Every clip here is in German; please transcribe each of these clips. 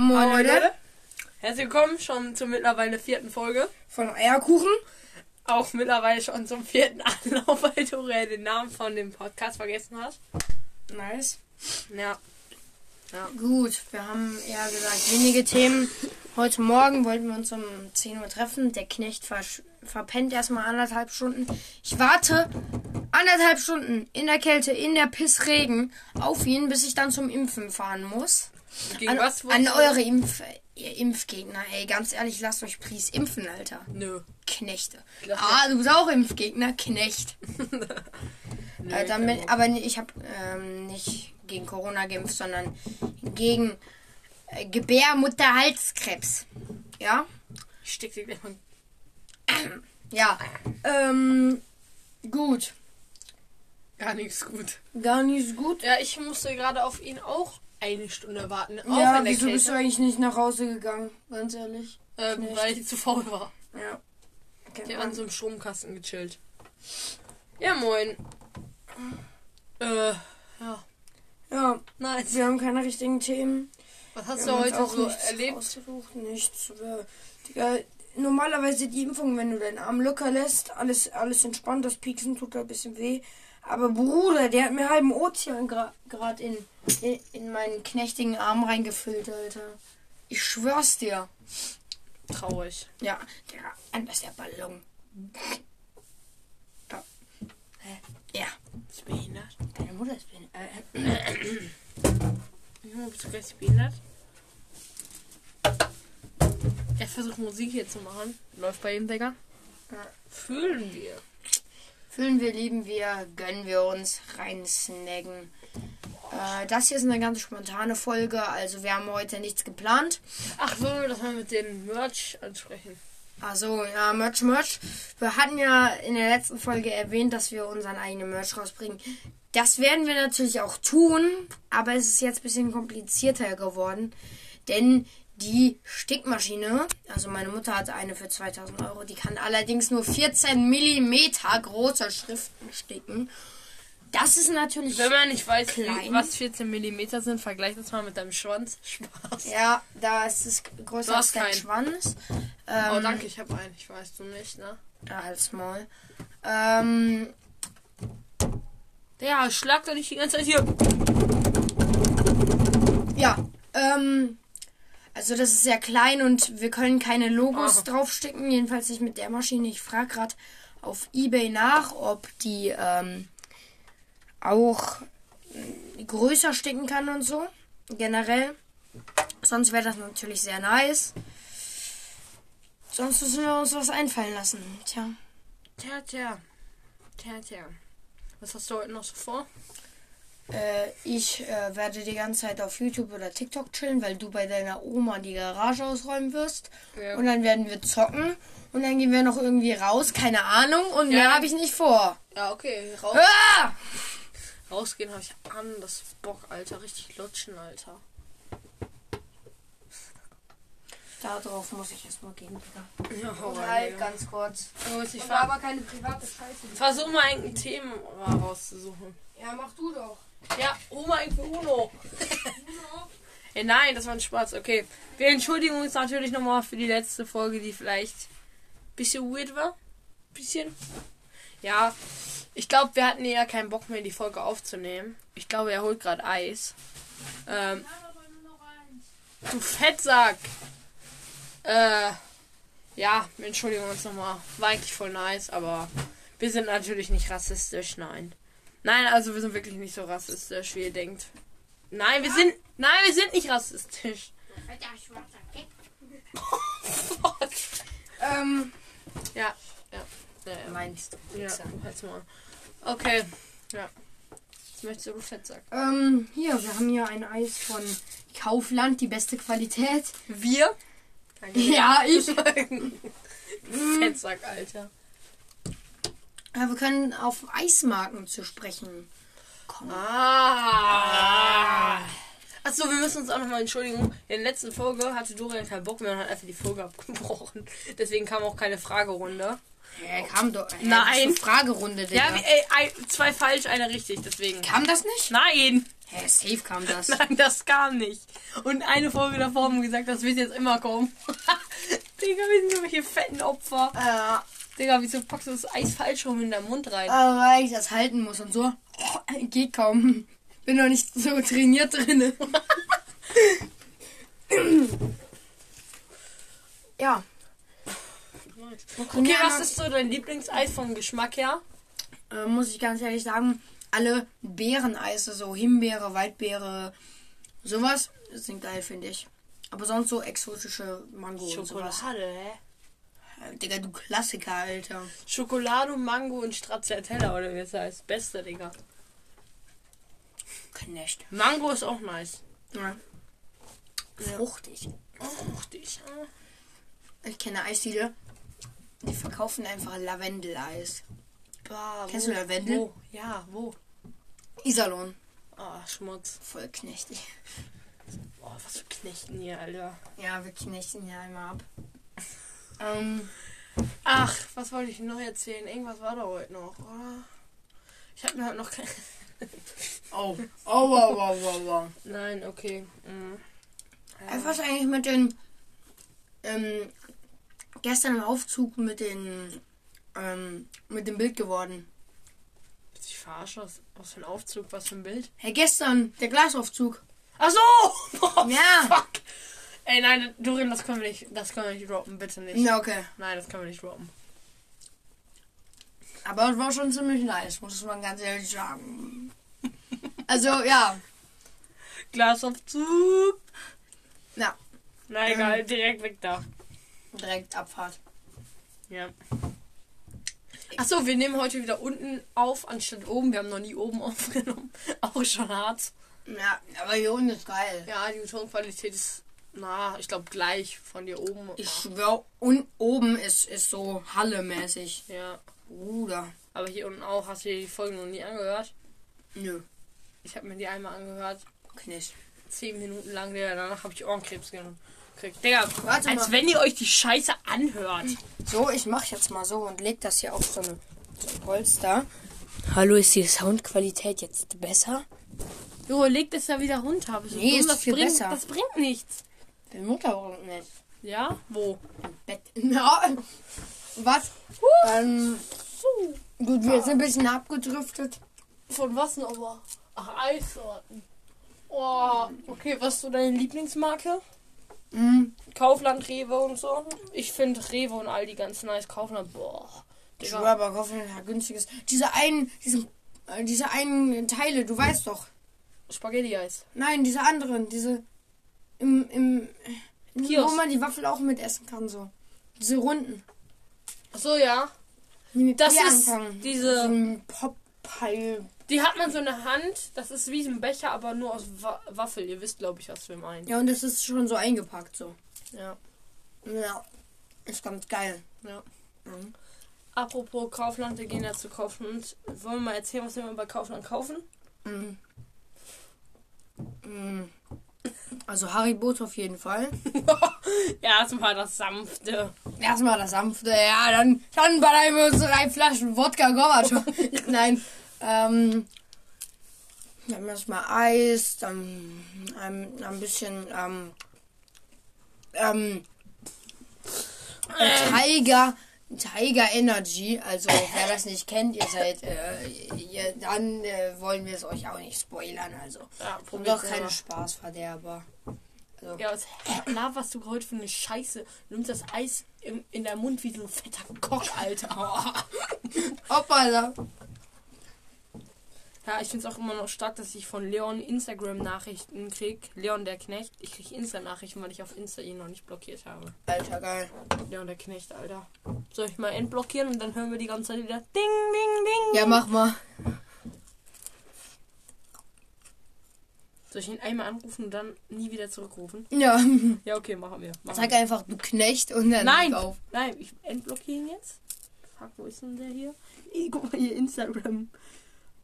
Moin Leute Herzlich willkommen schon zur mittlerweile vierten Folge. von Eierkuchen. Auch mittlerweile schon zum vierten Anlauf, weil du ja den Namen von dem Podcast vergessen hast. Nice. Ja. Gut, wir haben ja gesagt, wenige Themen. Heute Morgen wollten wir uns um 10 Uhr treffen. Der Knecht verpennt erstmal anderthalb Stunden. Ich warte anderthalb Stunden in der Kälte, in der Pissregen auf ihn, bis ich dann zum Impfen fahren muss. Gegen An, was an eure Impf Impfgegner. Ey, ganz ehrlich, lasst euch please impfen, Alter. Nö. Knechte. Ah, du bist auch Impfgegner, Knecht. Nö Äh, ich damit, hab- aber ich habe ähm, nicht gegen Corona geimpft, sondern gegen äh, Gebärmutterhalskrebs. Ja? ich steck dir gleich mal. Ja. Ähm, gut. Gar nichts gut. Gar nicht so gut. Ja, ich musste gerade auf ihn auch eine Stunde warten. Ja, wieso bist du Kälte. eigentlich nicht nach Hause gegangen? Ganz ehrlich. Ähm, weil ich zu faul war. Ja. Ich hab an so einem Stromkasten gechillt. Ja, moin. Äh, ja. Ja, Nice. wir haben keine richtigen Themen. Was hast Wir du heute so erlebt? Ausgesucht, nichts. Wir, Digga, normalerweise die Impfung, wenn du deinen Arm locker lässt, alles, alles entspannt, das Pieksen tut da ein bisschen weh. Aber Bruder, der hat mir halben Ozean gerade in, in, in meinen knechtigen Arm reingefüllt, Alter. Ich schwör's dir. Traurig. Ja, der, anders der Ballon. Ja. Hä? Ja. Bist du behindert? Deine Mutter ist bin. Äh, Junge, bist du gleich behindert? Er versucht Musik hier zu machen. Läuft bei ihm, Digga. Ja. Fühlen wir. Füllen wir, lieben wir, gönnen wir uns, reinsnacken. Äh, das hier ist eine ganz spontane Folge, also wir haben heute nichts geplant. Ach, sollen wir das mal mit dem Merch ansprechen? Also, ja, Merch, Merch. Wir hatten ja in der letzten Folge erwähnt, dass wir unseren eigenen Merch rausbringen. Das werden wir natürlich auch tun, aber es ist jetzt ein bisschen komplizierter geworden, denn die Stickmaschine, also meine Mutter hatte eine für 2000 Euro, die kann allerdings nur 14 Millimeter große Schriften sticken. Das ist natürlich Wenn man nicht weiß, Klein. was 14 mm sind, vergleich das mal mit deinem Schwanz. Spaß. Ja, da ist es größer als dein. Schwanz. Oh, Ähm, danke, ich habe einen. Ich weiß du nicht, ne? Ja, halt's Maul. Ähm, Ja, schlag doch nicht die ganze Zeit hier. ja, ähm, also das ist sehr klein und wir können keine Logos Aha. draufsticken, jedenfalls nicht mit der Maschine. Ich frage gerade auf Ebay nach, ob die ähm, auch äh, größer sticken kann und so, generell. Sonst wäre das natürlich sehr nice. Sonst müssen wir uns was einfallen lassen. Tja. Tja, tja. Tja, tja. Was hast du heute noch so vor? Äh, ich äh, werde die ganze Zeit auf YouTube oder TikTok chillen, weil du bei deiner Oma die Garage ausräumen wirst. Ja. Und dann werden wir zocken. Und dann gehen wir noch irgendwie raus, keine Ahnung. Und Ja. mehr habe ich nicht vor. Ja, okay. Raus, Ah! rausgehen habe ich anders Bock, Alter. Richtig lutschen, Alter. Darauf muss ich erstmal gehen, Digga. Ja, rein, halt, Digga. ganz kurz. Ich Und ver aber keine private Scheiße. versuch mal irgendein Thema rauszusuchen. Ja, mach du doch. Ja, Oma irgendwie Uno. Ey, nein, das war ein Spaß. Okay. Wir entschuldigen uns natürlich nochmal für die letzte Folge, die vielleicht ein bisschen weird war. Bisschen. Ja. Ich glaube, wir hatten eher keinen Bock mehr, die Folge aufzunehmen. Ich glaube, er holt gerade Eis. Ähm, du Fettsack. Äh, ja, wir entschuldigen uns nochmal. War eigentlich voll nice, aber wir sind natürlich nicht rassistisch, nein. Nein, also wir sind wirklich nicht so rassistisch, wie ihr denkt. Nein, wir sind. Nein, wir sind nicht rassistisch. Ähm, Ja, ja. Ja, ja. meinst du? ja halt's mal. Okay. Ja. Jetzt möchtest du Fettsack. Ähm, hier, wir haben hier ein Eis von Kaufland, die beste Qualität. Wir? Ja, ich. Fettsack, Alter. Ja, wir können auf Eismarken zu sprechen kommen. Ah. Achso, wir müssen uns auch nochmal entschuldigen. In der letzten Folge hatte Dorian keinen Bock mehr und hat einfach die Folge abgebrochen. Deswegen kam auch keine Fragerunde. Äh, kam doch. Äh, Nein. Fragerunde, Digga. Ja, ey, zwei falsch, einer richtig, deswegen. kam das nicht? Nein! Hä, safe kam das. Nein, das kam nicht. Und eine Folge davor haben wir gesagt, das wird jetzt immer kommen. Digga, wir sind irgendwelche fetten Opfer. Ja. Digga, wieso packst du das Eis falsch rum in deinen Mund rein? Aber weil ich das halten muss und so. Geht kaum. Bin noch nicht so trainiert drin. ja. Okay, was ist so dein Lieblingseis vom Geschmack her? Äh, muss ich ganz ehrlich sagen, alle Beereneise, so Himbeere, Waldbeere, sowas, sind geil, finde ich. Aber sonst so exotische Mango und sowas. Schokolade, hä? Digga, du Klassiker, Alter. Schokolade, Mango und Stracciatella oder wie es heißt. Beste, Digga. Knecht. Mango ist auch nice. Ja. Fruchtig. Fruchtig. Ich kenne Eisdiele, die verkaufen einfach Lavendeleis. Kennst du Lavendel? Wo? Ja, wo? Iserlohn. Ah, Schmutz. Voll knechtig. Boah, was für Knechten hier, Alter. Ja, wir knechten hier einmal ab. Ähm, Ach, was wollte ich noch erzählen? Irgendwas war da heute noch, oder? Ich habe mir halt noch kein... oh. Oh, wow, wow, wow, wow. Nein, okay. Mhm. Äh, Was ist eigentlich mit den. Ähm, gestern im Aufzug mit den. Ähm, mit dem Bild geworden? Ich verarsche was, was für ein Aufzug, was für ein Bild. Hey, gestern, der Glasaufzug. Ach so! Boah, Ja. Fuck! Ey, nein, Dorin, das können wir nicht, das können wir nicht droppen, bitte nicht. Ja, okay. Nein, das können wir nicht droppen. Aber es war schon ziemlich nice, muss man ganz ehrlich sagen. Also, ja. Glasaufzug! Ja, Na egal, direkt weg da. direkt Abfahrt. Ja. Achso, wir nehmen heute wieder unten auf, anstatt oben. Wir haben noch nie oben aufgenommen. Auch schon hart. Ja, aber hier unten ist geil. Ja, die Tonqualität ist, na, ich glaube gleich von hier oben. Ich schwör, und oben ist, ist so Halle-mäßig. Ja. Bruder. Aber hier unten auch. Hast du dir die Folge noch nie angehört? Nö, Ich habe mir die einmal angehört. nicht. Zehn Minuten lang, Digga. Danach habe ich Ohrenkrebs gekriegt. Digga, Warte als mal. wenn ihr euch die Scheiße anhört. So, ich mach jetzt mal so und leg das hier auf so, eine, so ein Polster. Hallo, ist die Soundqualität jetzt besser? Jo, legt es ja wieder runter. Bist du Nee, ist das viel bringt, besser. Das bringt nichts. Der Mutter braucht nicht. Ja? Wo? Bett. Ja. Was? Ähm, gut, wir sind ein bisschen abgedriftet. Von was nochmal? Ach, Eissorten. Oh, okay, was ist so deine Lieblingsmarke? Mhm. Kaufland, Rewe und so. Ich finde Rewe und Aldi ganz nice. Kaufland, boah. Ich Digga. schwör, aber kaufen ja günstiges. Diese einen, diesen, äh, diese einen Teile, du weißt doch. Spaghetti-Eis. Nein, diese anderen, diese im, im, wo Kiosk. man die Waffel auch mit essen kann, so. Diese runden. Ach so, ja. Die Das ist diese- So. Die hat man so in der Hand. Das ist wie ein Becher, aber nur aus Wa Waffel. Ihr wisst, glaube ich, was wir meinen. Ja, und das ist schon so eingepackt, so. Ja. Ja. Ist ganz geil. ja. Mhm. Apropos Kaufland, wir gehen ja zu Kaufland. Wollen wir mal erzählen, was wir mal bei Kaufland kaufen? Mhm. Mhm. Also Haribos auf jeden Fall. ja, erstmal das sanfte. Erstmal das sanfte, ja, dann, dann ballern wir uns drei Flaschen Wodka Gorbatschow. Nein, ähm, dann erstmal Eis, dann ein, ein bisschen, ähm, ähm, Tiger, Tiger Energy, also wer das nicht kennt, ihr seid, äh, ihr, dann äh, wollen wir es euch auch nicht spoilern, also. Ja, probiert doch keine Spaßverderber. Also, Ja, was na, was du heute für eine Scheiße. Du nimmst das Eis im, in deinem Mund wie so ein fetter Kock, Alter. Hoppala. Ja, ich finde es auch immer noch stark, dass ich von Leon Instagram-Nachrichten krieg. Leon der Knecht. Ich krieg Insta-Nachrichten, weil ich auf Insta ihn noch nicht blockiert habe. Alter, geil. Leon der Knecht, Alter. Soll ich mal entblockieren und dann hören wir die ganze Zeit wieder Ding, Ding, Ding. Ja, mach mal. Soll ich ihn einmal anrufen und dann nie wieder zurückrufen? Ja. Ja, okay, machen wir. Machen Sag wir. einfach, du Knecht und dann Nein, auf. nein, ich entblockiere ihn jetzt. Fuck, wo ist denn der hier? Ih, guck mal hier, Instagram.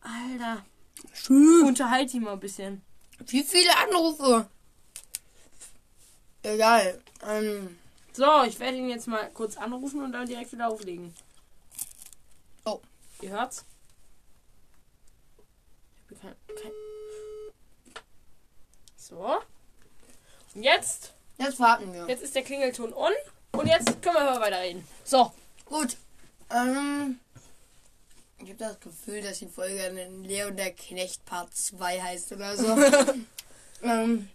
Alter, Schön. unterhalte ihn mal ein bisschen. Wie viele Anrufe? Egal. Ähm, So, ich werde ihn jetzt mal kurz anrufen und dann direkt wieder auflegen. Oh. Ihr hört's? Ich hab hier kein, kein So. Und jetzt, Jetzt warten wir. jetzt ist der Klingelton on. Und jetzt können wir aber weiterreden. So. Gut. Ähm, ich habe das Gefühl, dass die Folge dann Leo der Knecht Part 2 heißt oder so. ähm,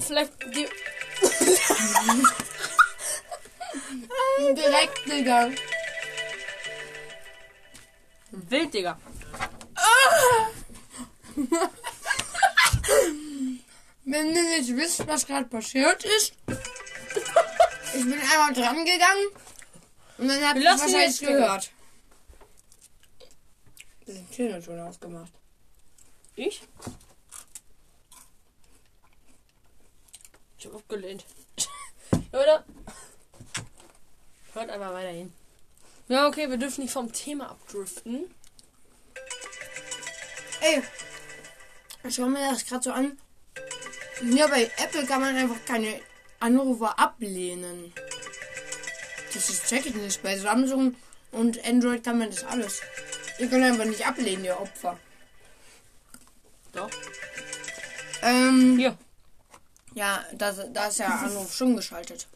Vielleicht die, direkt, Digga. Wild, Digga. Wenn ihr nicht wisst, was gerade passiert ist, ich bin einmal dran gegangen und dann habt ihr lassen wahrscheinlich gehört. Wir sind Töne schon ausgemacht. Ich? Ich hab abgelehnt. Leute. Hört einfach weiter hin. Ja, okay, wir dürfen nicht vom Thema abdriften. Ey, ich schau mir das gerade so an. Ja, bei Apple kann man einfach keine Anrufe ablehnen. Das ist check ich nicht. Bei Samsung und Android kann man das alles. Ihr könnt einfach nicht ablehnen, ihr Opfer. Doch. Ähm, Hier. ja, da, da ist ja Anruf schon geschaltet.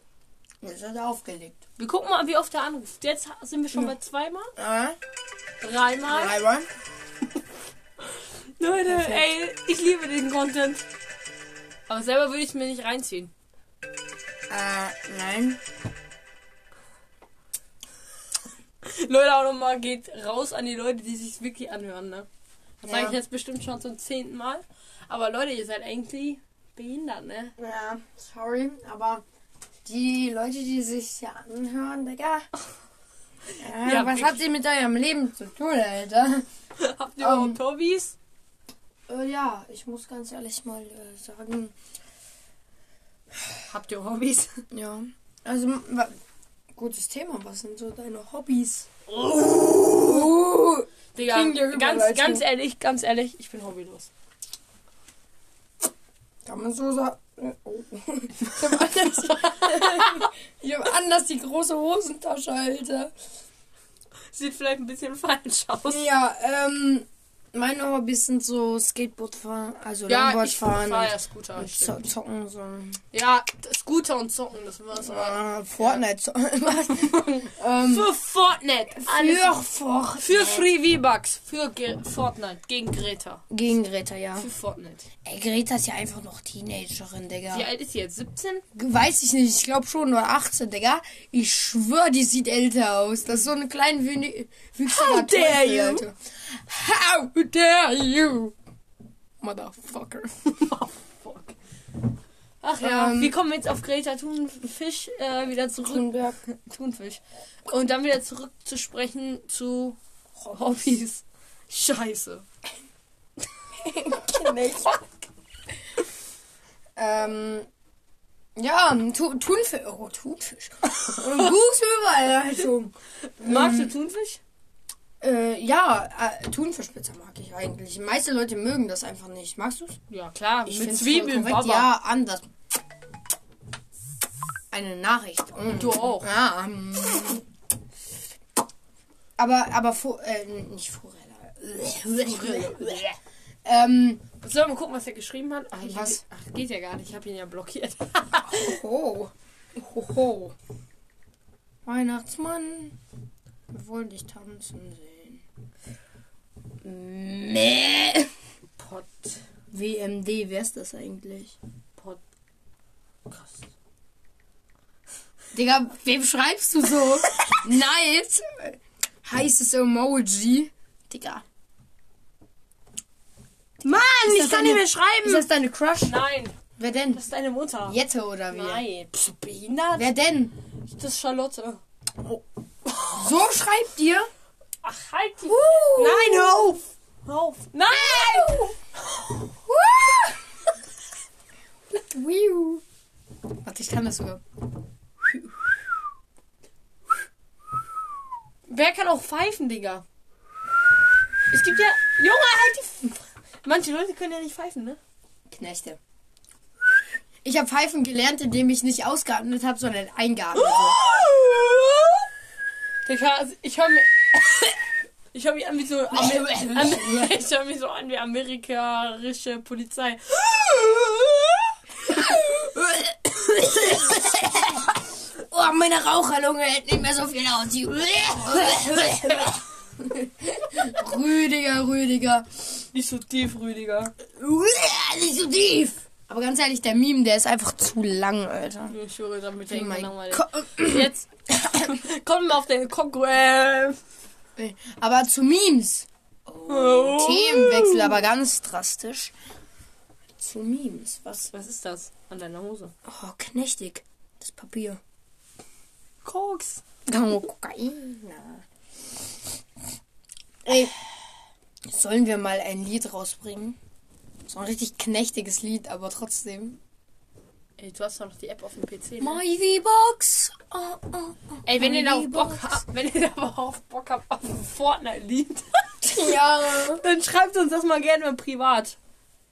Jetzt hat er aufgelegt. Wir gucken mal, wie oft er anruft. Jetzt sind wir schon bei zweimal, Äh, dreimal. Dreimal. Leute, Perfekt. ey, ich liebe den Content. Aber selber würde ich mir nicht reinziehen. Äh, nein. Leute, auch nochmal geht raus an die Leute, die sich wirklich anhören, ne? Das Ja. sage ich jetzt bestimmt schon zum zehnten Mal. Aber Leute, ihr seid eigentlich behindert, ne? Ja, sorry, aber die Leute, die sich ja anhören, Digga. Ja, Ja, was hat sie mit eurem Leben zu tun, Alter? Habt ihr Ähm. überhaupt Hobbys? Äh, ja, ich muss ganz ehrlich mal äh, sagen, Habt ihr Hobbys? ja. Also, gutes Thema, was sind so deine Hobbys? Digga, Klingt ja ganz, ganz ehrlich, ganz ehrlich, ich bin hobbylos. Kann man so sagen. Oh. Ich hab anders, ich hab anders die große Hosentasche, Alter. Sieht vielleicht ein bisschen falsch aus. Ja, ähm, meine Hobbys sind so Skateboard fahren, also Longboard ich fahren fahr ja Scooter. und zo zocken, so. Ja, Scooter und Zocken, das war's. Äh, Fortnite zocken. Ähm, Für Fortnite. für Fortnite. für Free V-Bucks. Für Ge Fortnite. Gegen Greta. Gegen Greta, ja. Für Fortnite. Ey, Greta ist ja einfach noch Teenagerin, Digga. Wie alt ist sie jetzt? 17? Weiß ich nicht, ich glaube schon nur 18, Digga. Ich schwör, die sieht älter aus. Das ist so eine kleine Wü- wüchsige How dare you? Alter. How dare you? Motherfucker. Oh, fuck. Ach ja, Ähm. wie kommen wir jetzt auf Greta Thunfisch äh, wieder zurück? Thunberg. Thunfisch. Und dann wieder zurück zu sprechen zu Hobbys. Scheiße. Ähm, ja, tu Thunfisch. Oh, Thunfisch. Gute Überleitung. Magst du Thunfisch? Äh, ja, äh, Thunfischpizza mag ich eigentlich. Die meisten Leute mögen das einfach nicht. Magst du's? Ja, klar. Ich mit Zwiebeln, korrekt. Baba. Ja, anders. Eine Nachricht. Mm. Du auch. Ja. mm. Aber, aber, Fu äh, nicht Forella. ähm, Sollen wir mal gucken, was er geschrieben hat? Ach, Was? Hab, ach, geht ja gar nicht. Ich habe ihn ja blockiert. ho. Ho. Weihnachtsmann. Wir wollen dich tanzen sehen. Pod. WMD, wer ist das eigentlich? Pod. Krass. Digga, wem schreibst du so? Neid. Heißes Emoji. Digga. Mann, ich kann deine- nicht mehr schreiben. Ist das deine Crush? Nein, Wer denn? das ist deine Mutter. Jette oder wie? Nein, du behindert? Wer denn? Das ist Charlotte. So schreibt ihr? Ach, halt die. Uh. Nein, hör auf. Hör auf. Nein! Wiu. Warte, ich kann das sogar. Wer kann auch pfeifen, Digga? Es gibt ja. Junge, halt die. Manche Leute können ja nicht pfeifen, ne? Knechte. Ich habe Pfeifen gelernt, indem ich nicht ausgeatmet habe, sondern eingeatmet habe. Digga, also ich höre mir. Ich habe mich an wie so, Amer ich hab mich so an wie amerikanische Polizei. Oh, meine Raucherlunge hält nicht mehr so viel aus. Rüdiger, Rüdiger. Nicht so tief, Rüdiger. Nicht so tief. Aber ganz ehrlich, der Meme, der ist einfach zu lang, Alter. Ich höre damit oh Jetzt kommen wir auf den Konkurrenten. Aber zu Memes. Oh. Themenwechsel, aber ganz drastisch. Zu Memes. Was? Was ist das an deiner Hose? Oh, knechtig. Das Papier. Koks. Oh, Kokain. Ey, sollen wir mal ein Lied rausbringen? So ein richtig knechtiges Lied, aber trotzdem. Ey, du hast doch noch die App auf dem PC. Ne? My V-Box. Oh, oh, oh. Ey, wenn ihr da Bock habt, wenn ihr da aber auch Bock habt auf ein Fortnite-Lied, Ja. dann schreibt uns das mal gerne privat.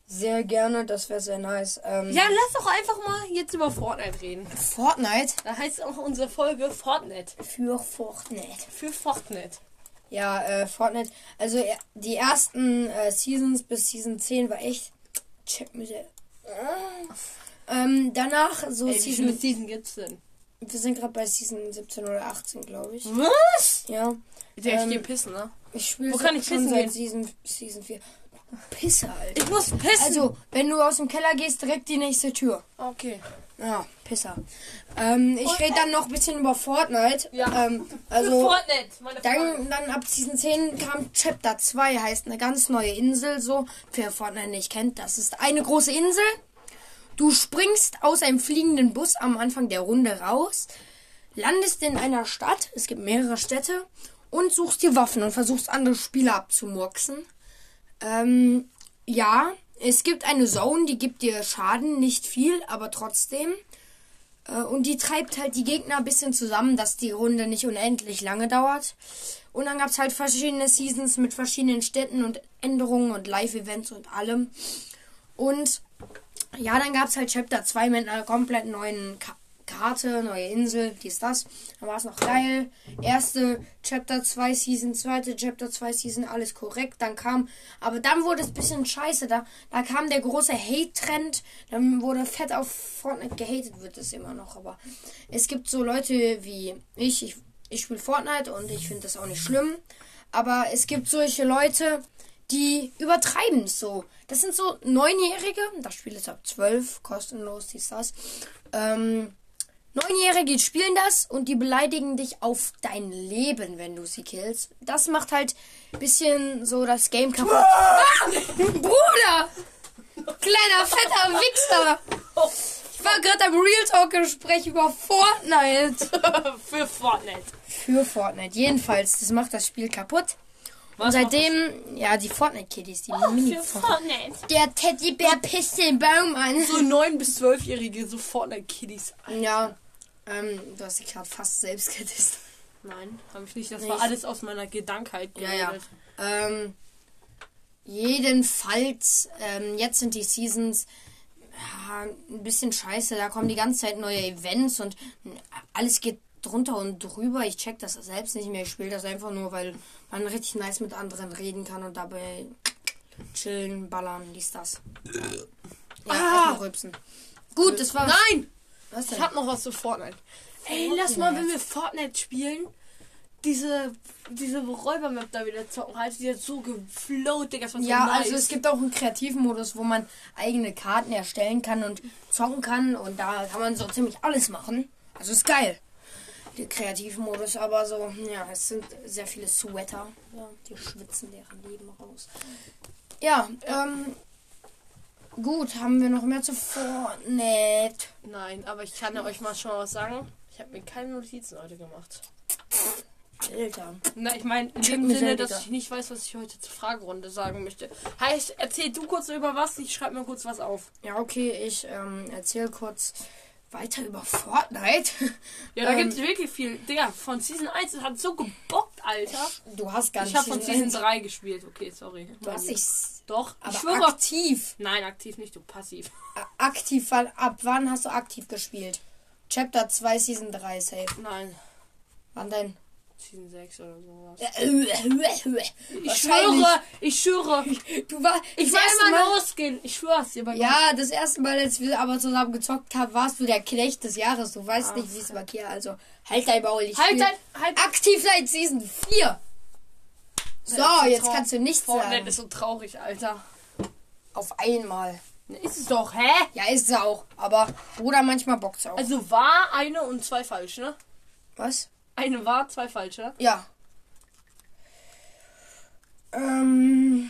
Sehr gerne, das wäre sehr nice. Ähm, Ja, lass doch einfach mal jetzt über Fortnite reden. Fortnite Da heißt auch unsere Folge Fortnite. für Fortnite. Für Fortnite. Ja, äh, Fortnite. Also äh, die ersten äh, Seasons bis Season 10 war echt. Check mit der. Ähm, danach so Ey, wie viele Season. Season gibt's denn? Wir sind gerade bei Season 17 oder 18, glaube ich. Was? Ja. Der Ähm, dir pissen, ne? Ich spiele Wo kann ich pissen seit gehen? Season, Season 4. Pisse, Alter. Ich muss pissen. Also, wenn du aus dem Keller gehst, direkt die nächste Tür. okay. Ja, Pisser. Ähm, ich rede dann noch ein bisschen über Fortnite. Ja. Ähm, also, Fortnite, meine dann, dann ab Season 10 kam Chapter 2, heißt eine ganz neue Insel, so. Wer Fortnite nicht kennt, das ist eine große Insel. Du springst aus einem fliegenden Bus am Anfang der Runde raus, landest in einer Stadt, es gibt mehrere Städte, und suchst dir Waffen und versuchst andere Spieler abzumurksen. Ähm, ja, es gibt eine Zone, die gibt dir Schaden, nicht viel, aber trotzdem. Äh, Und die treibt halt die Gegner ein bisschen zusammen, dass die Runde nicht unendlich lange dauert. Und dann gab's halt verschiedene Seasons mit verschiedenen Städten und Änderungen und Live-Events und allem. Und ja, dann gab's halt Chapter 2 mit einer komplett neuen Ka Karte, neue Insel, dies, das. Dann war es noch geil. Erste Chapter 2 Season, zweite Chapter 2 Season, alles korrekt. Dann kam, aber dann wurde es ein bisschen scheiße. Da, da kam der große Hate-Trend. Dann wurde fett auf Fortnite gehatet, wird es immer noch. Aber es gibt so Leute wie ich. Ich, ich spiele Fortnite und ich finde das auch nicht schlimm. Aber es gibt solche Leute, die übertreiben es so. Das sind so Neunjährige, das Spiel ist ab 12, kostenlos, dies, das. Ähm, Neunjährige spielen das und die beleidigen dich auf dein Leben, wenn du sie killst. Das macht halt ein bisschen so das Game kaputt. Ah! Bruder! Kleiner fetter Wichser! Ich war gerade am Real Talk Gespräch über Fortnite. Für Fortnite. Für Fortnite. Jedenfalls, das macht das Spiel kaputt. Und Was seitdem, ja, die Fortnite-Kiddies, die mini Für Fortnite. Der Teddybär pisst den Baum an. So 9- bis 12-Jährige, so Fortnite-Kiddies. Ja, ähm, du hast dich gerade fast selbst gedisst. Nein, habe ich nicht. Das Nee, war alles aus meiner Gedankheit. Ja, ja. geredet. Ähm, jedenfalls, ähm, jetzt sind die Seasons ja, ein bisschen scheiße. Da kommen die ganze Zeit neue Events und alles geht drunter und drüber. Ich check das selbst nicht mehr. Ich spiele das einfach nur, weil man richtig nice mit anderen reden kann und dabei chillen, ballern, dies, das. Ja, Ah! erstmal rülpsen. Gut, das war. Nein! Was Ich hab noch was zu Fortnite. Ey, lass mal, wenn wir Fortnite spielen, diese, diese Räubermap da wieder zocken. Halt, die hat so geflowt, Digga. Das war so Ja, nice. also es gibt auch einen kreativen Modus, wo man eigene Karten erstellen kann und zocken kann und da kann man so ziemlich alles machen. Also ist geil. Der kreative Modus, aber so, ja, es sind sehr viele Sweater. Ja, die schwitzen deren Leben raus. Ja, ähm, gut, haben wir noch mehr zu Fortnite? Nein, aber ich kann ja euch mal schon was sagen. Ich habe mir keine Notizen heute gemacht. Alter. Na, ich meine, in dem Sinne, halt, dass ich nicht weiß, was ich heute zur Fragerunde sagen möchte. Heißt, erzähl du kurz über was, ich schreibe mir kurz was auf. Ja, okay, ich ähm, erzähle kurz weiter über Fortnite. Ja, da Ähm, gibt's wirklich viel. Digga, von Season 1, das hat so gebockt, Alter. Du hast gar Ich nicht habe von Season 1. 3 gespielt. Okay, sorry. Du hast dich Doch, aber ich schwöre. aktiv. Nein, aktiv nicht, du passiv. Aktiv, weil ab wann hast du aktiv gespielt? Chapter 2, Season 3, safe. Nein. Wann denn? Season 6 oder sowas. Ich schwöre, ich schwöre. Du war, Ich erste immer Mal, losgehen. Ich schwör's dir bei Ja, das erste Mal, als wir aber zusammen gezockt haben, warst du der Knecht des Jahres. Du weißt Ach nicht, wie es markiert. Also, halt dein Maul. Ich Halt dein, halt aktiv seit Season 4. So, ist jetzt kannst du nichts Fortnite sagen. ist so traurig, Alter. Auf einmal. Ne, Ist es doch, hä? Ja, ist es auch. Aber Bruder, manchmal bockt's auch. Also war eine und zwei falsch, ne? Was? Eine war, zwei falsche. Ja. Ähm.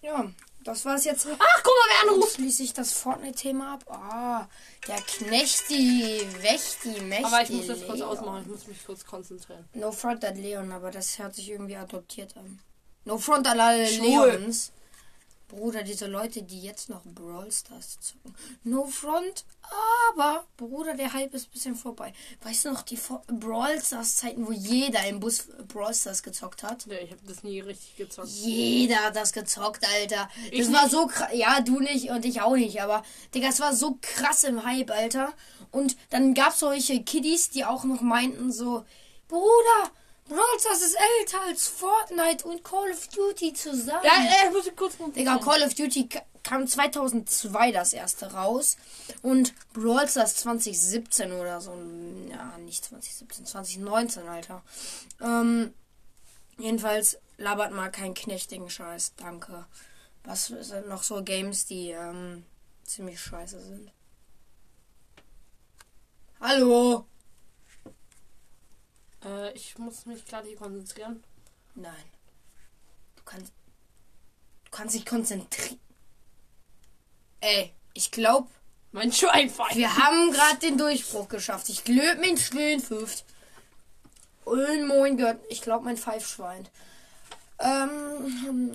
Ja, das war's jetzt. Ach, guck mal, wer anruft. schließe ich das Fortnite-Thema ab. Ah, der Knechti, Wächti, Mächti. Aber ich muss das kurz ausmachen. Ich muss mich kurz konzentrieren. No front an Leon, aber das hört sich irgendwie adoptiert an. No front an alle. Leons. Bruder, diese Leute, die jetzt noch Brawl Stars zocken. No front, aber Bruder, der Hype ist ein bisschen vorbei. Weißt du noch die Vor- Brawl Stars Zeiten, wo jeder im Bus Brawl Stars gezockt hat? Ja, ich habe das nie richtig gezockt. Jeder hat das gezockt, Alter. Ich Das war so krass. Ja, du nicht und ich auch nicht, aber Digga, es war so krass im Hype, Alter. Und dann gab's solche Kiddies, die auch noch meinten so, Bruder, Brawl Stars ist älter als Fortnite und Call of Duty zusammen. Ja, äh, ich muss kurz Digga, Call of Duty ka- kam 2002 das erste raus und Brawl Stars 2017 oder so. Ja, nicht 2017, 2019, Alter. Ähm, jedenfalls labert mal keinen knechtigen Scheiß, danke. Was sind noch so Games, die ähm, ziemlich scheiße sind? Hallo? Äh, ich muss mich gerade hier konzentrieren. Nein. Du kannst. Du kannst dich konzentrieren. Ey, ich glaube, Mein Schweinfeind. Wir haben gerade den Durchbruch geschafft. Ich löb mein Schwein fünft. Und mein Gott, ich glaube mein Pfeifschwein. Ähm.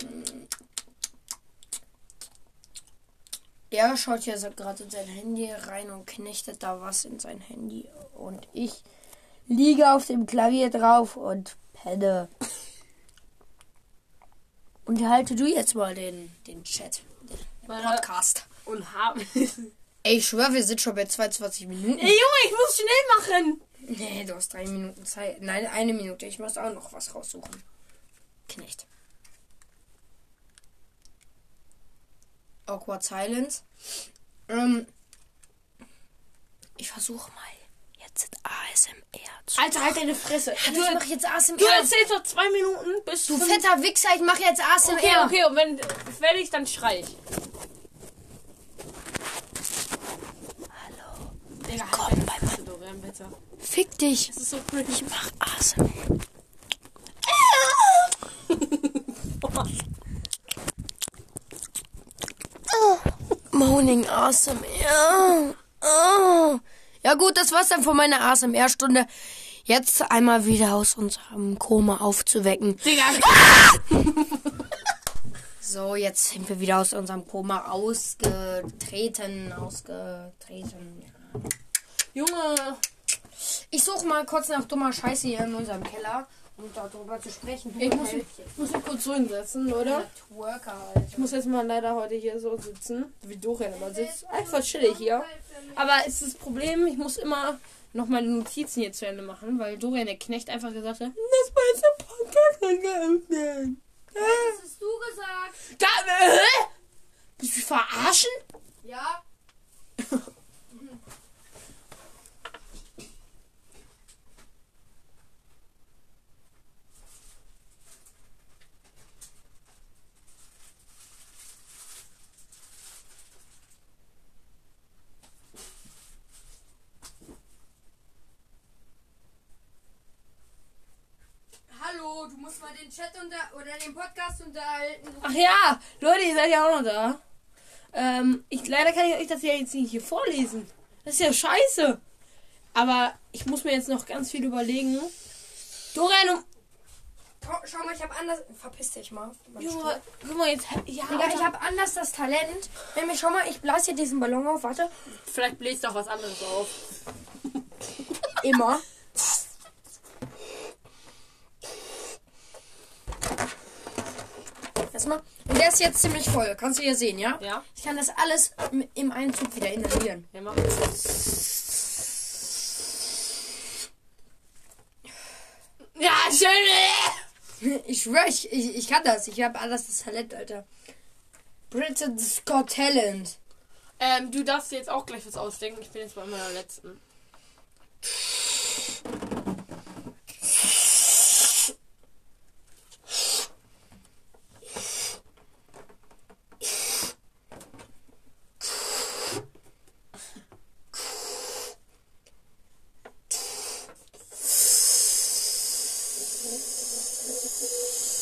Er schaut hier so gerade in sein Handy rein und knechtet da was in sein Handy. Und ich liege auf dem Klavier drauf und penne. Unterhalte du jetzt mal den, den Chat, den Podcast. Und haben. Ey, ich schwör, wir sind schon bei 22 Minuten. Ey, Junge, ich muss schnell machen. Nee, du hast drei Minuten Zeit. Nein, eine Minute. Ich muss auch noch was raussuchen. Knecht. Awkward Silence. Ähm, ich versuche mal jetzt ASMR zu. Alter, halt deine Fresse. du, Du, ich mach jetzt ASMR. du erzählst noch zwei Minuten bis Du fünf- fetter Wichser, ich mach jetzt ASMR. Okay, okay, und wenn ich, dann schrei ich. Hallo. Digga, Willkommen halt Fresse, Dorian, bitte. Fick dich. Das ist so cringe. Ich mach ASMR. Moaning ASMR. Oh. Ja gut, das war's dann von meiner ASMR-Stunde. Jetzt einmal wieder aus unserem Koma aufzuwecken. Digga, So, jetzt sind wir wieder aus unserem Koma ausgetreten. Ausgetreten. Ja. Junge. Ich suche mal kurz nach dummer Scheiße hier in unserem Keller, um darüber zu sprechen. Ich muss, muss mich kurz so hinsetzen, oder? Twerker, Alter. Ich muss jetzt mal leider heute hier so sitzen, wie Dorian immer sitzt. Einfach chillig hier. Aber ist das Problem, ich muss immer noch meine Notizen hier zu Ende machen, weil Dorian der Knecht einfach gesagt hat, das war jetzt ein Podcast angeöffnet. Das hast du gesagt. Da, äh, Bist du verarschen? Ja. Hallo, du musst mal den Chat unter oder den Podcast unterhalten. Ach ja, Leute, ihr seid ja auch noch da. Ähm, ich, leider kann ich euch das ja jetzt nicht hier vorlesen. Das ist ja scheiße. Aber ich muss mir jetzt noch ganz viel überlegen. Dorian, Schau, mal, ich habe anders. Verpiss dich mal. Junge, guck mal jetzt. Ja, Digga, ich habe anders das Talent. Nämlich, schau mal, ich blase hier diesen Ballon auf. Warte. Vielleicht bläst auch was anderes auf. Immer. Erstmal. Und der ist jetzt ziemlich voll. Kannst du hier sehen, ja? Ja? Ich kann das alles im- Einzug wieder inhalieren. Ja, mach. Ich schwör, ich, ich, ich kann das. Ich habe alles das Talent, Alter. Britain's Got Talent. Ähm, du darfst dir jetzt auch gleich was ausdenken. Ich bin jetzt bei meiner letzten.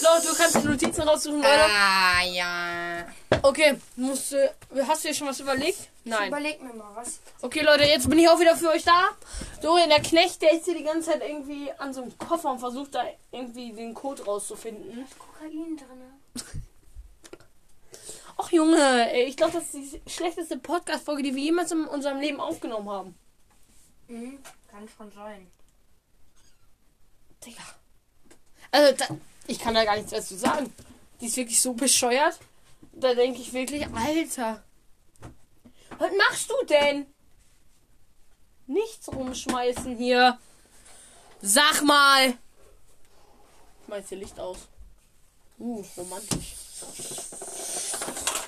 So, du kannst die Notizen raussuchen, Leute. Ah, ja. Okay, musst du, hast du dir schon was überlegt? Nein. Überleg mir mal was. Okay, Leute, jetzt bin ich auch wieder für euch da. Dorian, der Knecht, der ist hier die ganze Zeit irgendwie an so einem Koffer und versucht da irgendwie den Code rauszufinden. Kokain drin. Ach Junge, ey, ich glaube, das ist die schlechteste Podcast-Folge, die wir jemals in unserem Leben aufgenommen haben. Mhm, kann schon sein. Digga. Also, da, ich kann da gar nichts dazu sagen. Die ist wirklich so bescheuert. Da denke ich wirklich, Alter. Was machst du denn? Nichts rumschmeißen hier. Sag mal. Ich jetzt hier Licht aus. Uh, romantisch.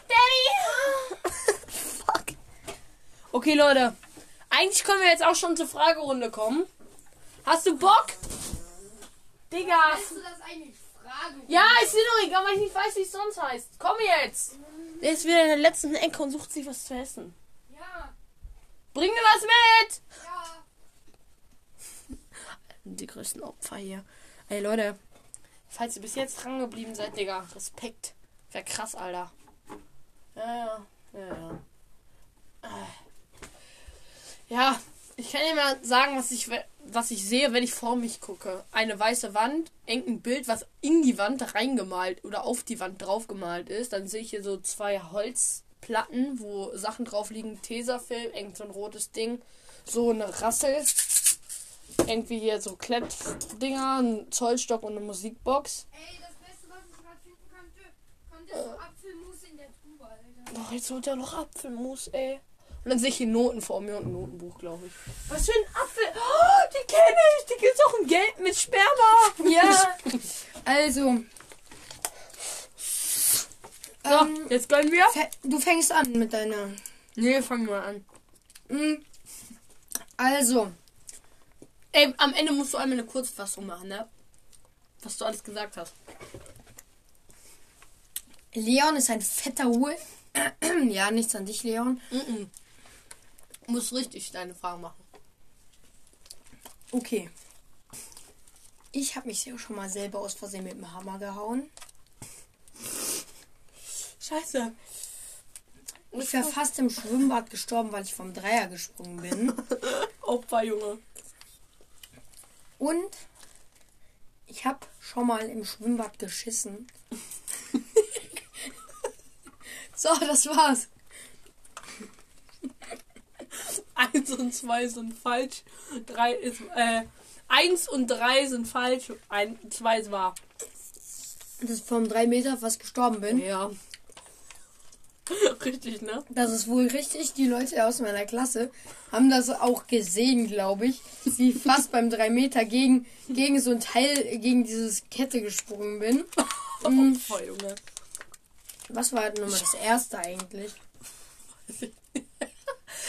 Daddy! Fuck. Okay, Leute. Eigentlich können wir jetzt auch schon zur Fragerunde kommen. Hast du Bock? Digga. du das eigentlich Ja, ist mir doch egal, weil ich nicht weiß, wie es sonst heißt. Komm jetzt! Der ist wieder in der letzten Ecke und sucht sich was zu essen. Ja, Bring mir was mit! ja. Die größten Opfer hier. Ey, Leute. Falls ihr bis jetzt dran geblieben seid, Digga. Respekt. Wäre krass, Alter. Ja, ja. Ja, ja. Äh. Ja, ich kann dir mal sagen, was ich, we- was ich sehe, wenn ich vor mich gucke. Eine weiße Wand, irgendein Bild, was in die Wand reingemalt oder auf die Wand draufgemalt ist. Dann sehe ich hier so zwei Holzplatten, wo Sachen drauf liegen. Tesafilm, irgend so ein rotes Ding. So eine Rassel. Irgendwie hier so Klettdinger, ein Zollstock und eine Musikbox. Ey, das Beste, was ich gerade finden konnte, konnte so Apfelmus in der Tube, Alter. Oh, jetzt holt er noch Apfelmus, ey. Und dann sehe ich hier Noten vor mir und ein Notenbuch, glaube ich. Was für ein Apfel? Oh, die kenne ich. Die gibt's auch in Gelb mit Sperma. Ja, also. So, Ähm, jetzt gönnen wir. du fängst an mit deiner. Nee, fangen wir an. Mm, Also, Ey, am Ende musst du einmal eine Kurzfassung machen, ne? Was du alles gesagt hast. Leon ist ein fetter Wolf. ja, nichts an dich, Leon. Mhm. Du musst richtig deine Fragen machen. Okay. Ich habe mich ja schon mal selber aus Versehen mit dem Hammer gehauen. Scheiße. Ich wäre fast im Schwimmbad gestorben, weil ich vom Dreier gesprungen bin. Opfer, Junge. Und ich habe schon mal im Schwimmbad geschissen. so, das war's. Eins und zwei sind falsch. Drei ist, äh, eins und drei sind falsch. Ein, zwei ist wahr. Dass ich vom 3 Meter fast gestorben bin. Ja. Richtig, ne? Das ist wohl richtig. Die Leute aus meiner Klasse haben das auch gesehen, glaube ich. Wie fast beim 3 Meter gegen, gegen so ein Teil, gegen dieses Kette gesprungen bin. Opfer, Junge. Was war denn nochmal das erste eigentlich?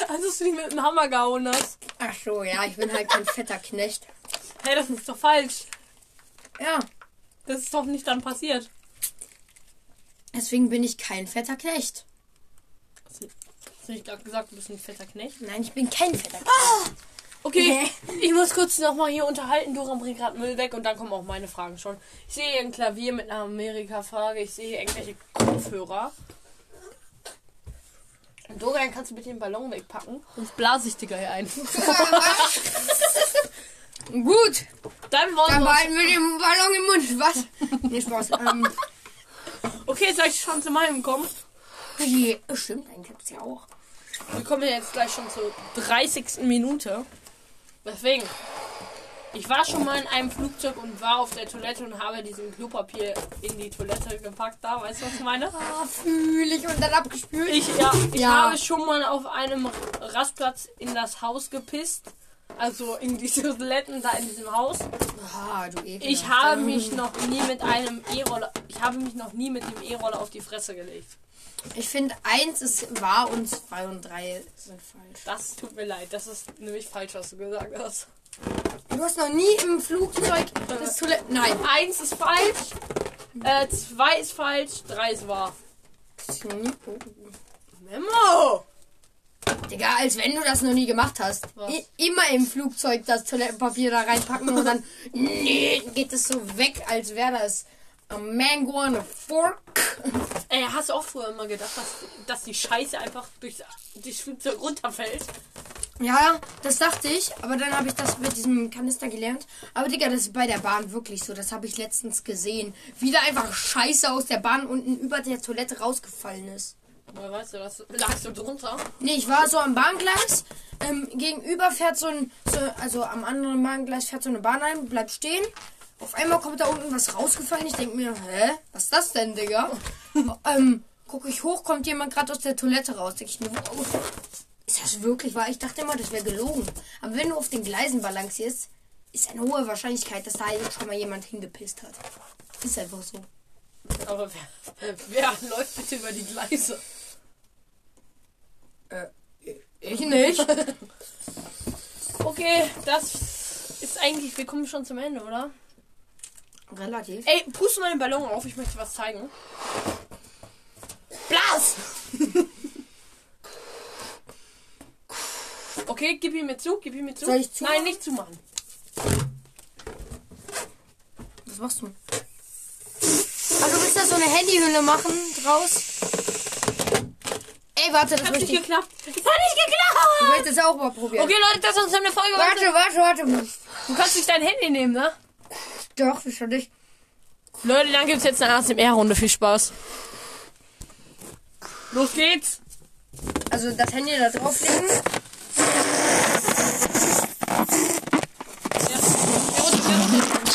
Als du dich mit dem Hammer gehauen hast. Ach so, ja, ich bin halt kein fetter Knecht. Hey, das ist doch falsch. Ja, Das ist doch nicht dann passiert. deswegen bin ich kein fetter Knecht. Hast du nicht gerade gesagt, du bist ein fetter Knecht? Nein, ich bin kein fetter Knecht. Okay, ich muss kurz nochmal hier unterhalten. Doran bringt gerade Müll weg und dann kommen auch meine Fragen schon. Ich sehe hier ein Klavier mit einer Amerika-Frage. Ich sehe hier irgendwelche Kopfhörer. Doran, kannst du bitte den Ballon wegpacken? Sonst blase ich dir gleich ein. Gut, Dann wollen dann wir behalten wir den Ballon im Mund. Was? Nee, Spaß. Ähm, Okay, soll ich schon zu meinem kommen? die, stimmt, einen gibt's ja auch. Wir kommen ja jetzt gleich schon zur 30. Minute. Deswegen. Ich war schon mal in einem Flugzeug und war auf der Toilette und habe diesen Klopapier in die Toilette gepackt. Da, weißt du, was ich meine? Ah, fühl ich und dann abgespült. Ich, ja, ich Ja. habe schon mal auf einem Rastplatz in das Haus gepisst. Also in diese Toiletten da in diesem Haus. Ah, du ekelhaft. Ich habe mich noch nie mit einem E-Roller. Ich habe mich noch nie mit dem E-Roller auf die Fresse gelegt. Ich finde, eins ist wahr und zwei und drei sind falsch. Das tut mir leid. Das ist nämlich falsch, was du gesagt hast. Du hast noch nie im Flugzeug das Toilette. Nein. Eins ist falsch. Äh, zwei ist falsch. Drei ist wahr. Memo! Digga, als wenn du das noch nie gemacht hast. I immer im Flugzeug das Toilettenpapier da reinpacken und dann nee, geht es so weg, als wäre das a mango and a fork. Ey, hast du auch früher immer gedacht, dass, dass die Scheiße einfach durchs, durchs Flugzeug runterfällt? Ja, das dachte ich, aber dann habe ich das mit diesem Kanister gelernt. Aber Digga, das ist bei der Bahn wirklich so. Das habe ich letztens gesehen. Wie da einfach Scheiße aus der Bahn unten über der Toilette rausgefallen ist. Woher weißt du das? Lagst du drunter? Nee, ich war so am Bahngleis. Ähm, gegenüber fährt so ein, so, also am anderen Bahngleis fährt so eine Bahn ein, bleibt stehen. Auf einmal kommt da unten was rausgefallen. Ich denke mir, hä? Was ist das denn, Digga? ähm, gucke ich hoch, kommt jemand gerade aus der Toilette raus. Denke ich mir, oh, ist das wirklich wahr? Ich dachte immer, das wäre gelogen. Aber wenn du auf den Gleisen balancierst, ist eine hohe Wahrscheinlichkeit, dass da schon mal jemand hingepisst hat. Ist einfach so. Aber wer, wer läuft bitte über die Gleise? Äh, ich nicht. Okay, das ist eigentlich. Wir kommen schon zum Ende, oder? Relativ. Ey, puste mal den Ballon auf. Ich möchte was zeigen. Blas! Okay, gib ihn mir zu, gib ihn mir zu. Soll ich zumachen? Nein, nicht zumachen. Was machst du? Also du willst da so eine Handyhülle machen draus? Ey, warte, das Hat nicht ich. geklappt. Hat nicht Ich geklappt! möchte das auch mal probieren. Okay, Leute, das ist uns eine Folge. Warte, warte, warte. Du kannst nicht dein Handy nehmen, ne? Doch, wie schon nicht. Leute, dann gibt's jetzt eine ASMR-Runde. Viel Spaß. Los geht's! Also das Handy da drauflegen.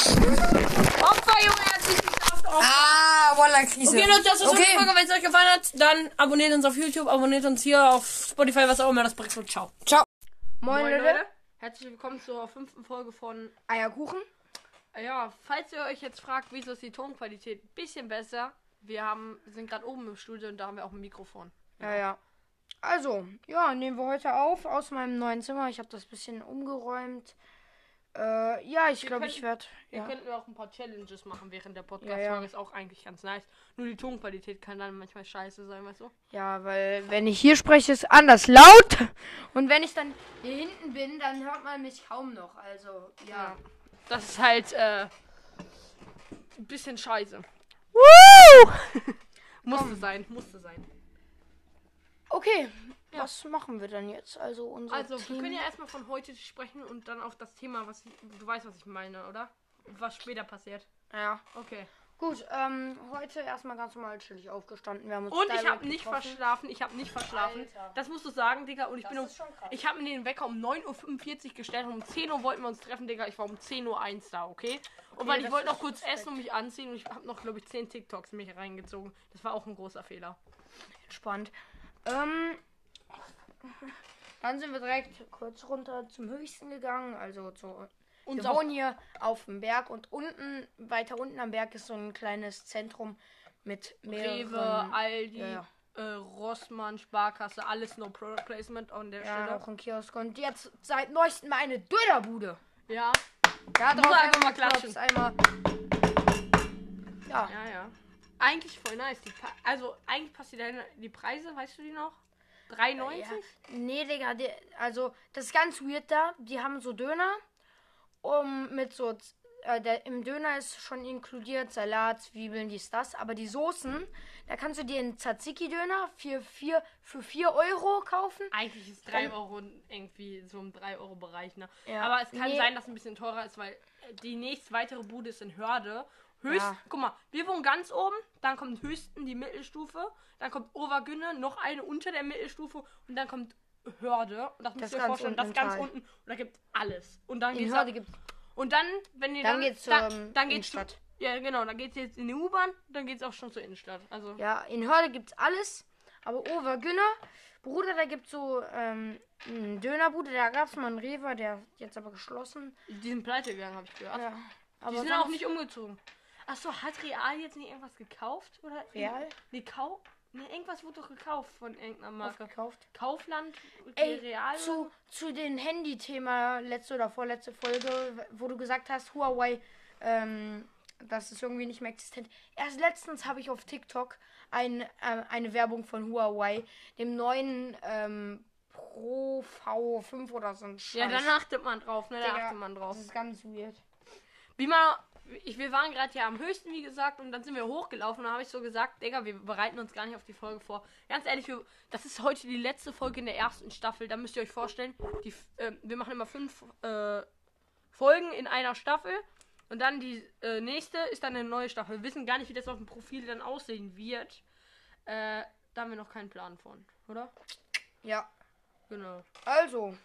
Opfer, Junge, er hat sich geschafft. Ah, Walla Krise. Okay, Leute, das ist unsere Okay. Folge. Wenn es euch gefallen hat, dann abonniert uns auf YouTube, abonniert uns hier auf Spotify, was auch immer das bringt. Ciao. Ciao. Moin, Leute. Herzlich willkommen zur fünften Folge von. Eierkuchen. Ja, falls ihr euch jetzt fragt, wieso ist die Tonqualität ein bisschen besser, wir haben, sind gerade oben im Studio und da haben wir auch ein Mikrofon. Ja, ja. Also, ja, nehmen wir heute auf aus meinem neuen Zimmer. Ich habe das bisschen umgeräumt. Äh, ja, ich glaube, ich werde. Wir Ja. könnten auch ein paar Challenges machen während der Podcast-Folge. Ja, ja. Ist auch eigentlich ganz nice. Nur die Tonqualität kann dann manchmal scheiße sein, weißt du? ja, weil wenn ich hier spreche, ist anders laut. Und wenn ich dann hier hinten bin, dann hört man mich kaum noch. Also, ja. Das ist halt, äh, ein bisschen scheiße. Woo! Musste sein, musste sein. Okay, Ja. was machen wir dann jetzt? Also, unser Also, wir Team. können ja erstmal von heute sprechen und dann auf das Thema, was ich, du weißt, was ich meine, oder? Was später passiert. Ja. Okay. Gut, ähm, heute erstmal ganz normal chillig aufgestanden. Wir haben uns Und ich habe nicht getroffen. verschlafen. Ich habe nicht verschlafen. Alter. Das musst du sagen, Digga. Und ich bin um. Ich habe mir den Wecker um 9.45 Uhr gestellt und um 10 Uhr wollten wir uns treffen, Digga. Ich war um 10.01 Uhr da, okay? Und weil ich das wollte noch kurz Respekt. essen und mich anziehen und ich habe noch, glaube ich, 10 TikToks in mich reingezogen. Das war auch ein großer Fehler. Entspannt. Ähm, dann sind wir direkt kurz runter zum höchsten gegangen, also zu. Und wir wohnen hier auf dem Berg und unten, weiter unten am Berg ist so ein kleines Zentrum mit Rewe, mehreren. Aldi, ja. Äh, Rossmann, Sparkasse, alles no Product Placement an der Ja, Stelle. auch ein Kiosk und jetzt seit neuestem mal eine Dönerbude. Ja, Ja, Muss einfach mal klatschen. Einmal. Ja, ja, ja. Eigentlich voll nice. Also, eigentlich passt die, die Preise, weißt du die noch? 3,90? Ja. Nee, Digga, die, also das ist ganz weird da. Die haben so Döner um mit so äh, der, im Döner ist schon inkludiert Salat, Zwiebeln, dies, das. Aber die Soßen, da kannst du dir einen Tzatziki-Döner für 4 für vier Euro kaufen. Eigentlich ist 3 Euro irgendwie so im 3 Euro Bereich, ne? Ja. Aber es kann Nee. sein, dass es ein bisschen teurer ist, weil äh, die nächst weitere Bude ist in Hörde. Höchst, Ja. guck mal, wir wohnen ganz oben, dann kommt Höchsten die Mittelstufe, dann kommt Obergünne, noch eine unter der Mittelstufe und dann kommt Hörde. Und das, Das müsst ihr euch ganz vorstellen, das ganz Tal. unten und da gibt alles. Und dann In geht's Hörde gibt's und dann, wenn ihr Dann dann, geht's dann, zur, dann geht's zu, Innenstadt. ja genau, dann geht's jetzt in die U-Bahn, dann geht's auch schon zur Innenstadt. Also Ja, in Hörde gibt's alles. Aber Obergünner, Bruder, da gibt so ähm, einen Dönerbude, da gab es mal einen Rewe, der jetzt aber geschlossen. Die sind pleite gegangen, habe ich gehört. Ja. Die sind auch nicht umgezogen. Achso, hat Real jetzt nicht irgendwas gekauft? Oder Real? Nee, Kau nee, irgendwas wurde doch gekauft von irgendeiner Marke. aufgekauft. Kaufland, Ey, Real. zu, zu den Handy-Thema letzte oder vorletzte Folge, wo du gesagt hast, Huawei, ähm, das ist irgendwie nicht mehr existent. Erst letztens habe ich auf TikTok ein, äh, eine Werbung von Huawei, dem neuen ähm, Pro V5 oder so ein Scheiß. ja, dann achtet man drauf, ne? Da Digga, achtet man drauf. Das ist ganz weird. Wie man. Ich, wir waren gerade ja am höchsten, wie gesagt, und dann sind wir hochgelaufen. Und da habe ich so gesagt, Digga, wir bereiten uns gar nicht auf die Folge vor. Ganz ehrlich, wir, das ist heute die letzte Folge in der ersten Staffel. Da müsst ihr euch vorstellen, die, äh, wir machen immer fünf äh, Folgen in einer Staffel. Und dann die äh, nächste ist dann eine neue Staffel. Wir wissen gar nicht, wie das auf dem Profil dann aussehen wird. Äh, da haben wir noch keinen Plan von, oder? Ja. Genau. Also,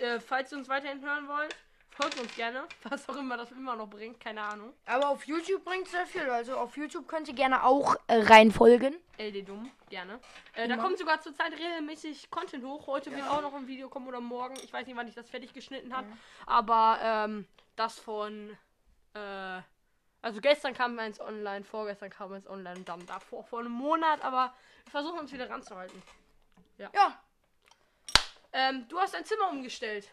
Äh, falls ihr uns weiterhin hören wollt, folgt uns gerne. Was auch immer das immer noch bringt, keine Ahnung. aber auf YouTube bringt sehr viel. Also auf YouTube könnt ihr gerne auch äh, reinfolgen. LD Dumm, gerne. Äh, da kommt sogar zurzeit regelmäßig Content hoch. Heute wird auch noch ein Video kommen oder morgen. Ich weiß nicht, wann ich das fertig geschnitten habe. Aber ähm, das von. Äh, also gestern kam eins online, vorgestern kam eins online und dann davor vor einem Monat. Aber wir versuchen uns wieder ranzuhalten. Ja. Ähm, du hast dein Zimmer umgestellt.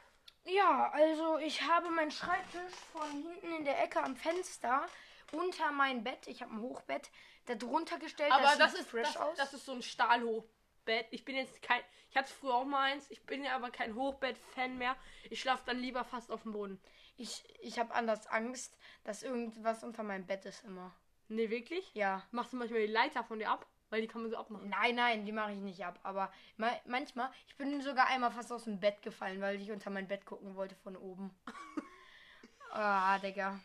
Ja, also ich habe meinen Schreibtisch von hinten in der Ecke am Fenster unter mein Bett. Ich habe ein Hochbett da drunter gestellt. Aber das, sieht ist fresh das, aus. das ist so ein Stahlhochbett. Ich bin jetzt kein. Ich hatte früher auch mal eins. Ich bin ja aber kein Hochbett-Fan mehr. Ich schlafe dann lieber fast auf dem Boden. ich ich habe anders Angst, dass irgendwas unter meinem Bett ist immer. Nee, wirklich? Ja. Machst du manchmal die Leiter von dir ab? Weil die kann man so abmachen. Nein, nein, die mache ich nicht ab. Aber ma manchmal, ich bin sogar einmal fast aus dem Bett gefallen, weil ich unter mein Bett gucken wollte von oben. ah, Digga.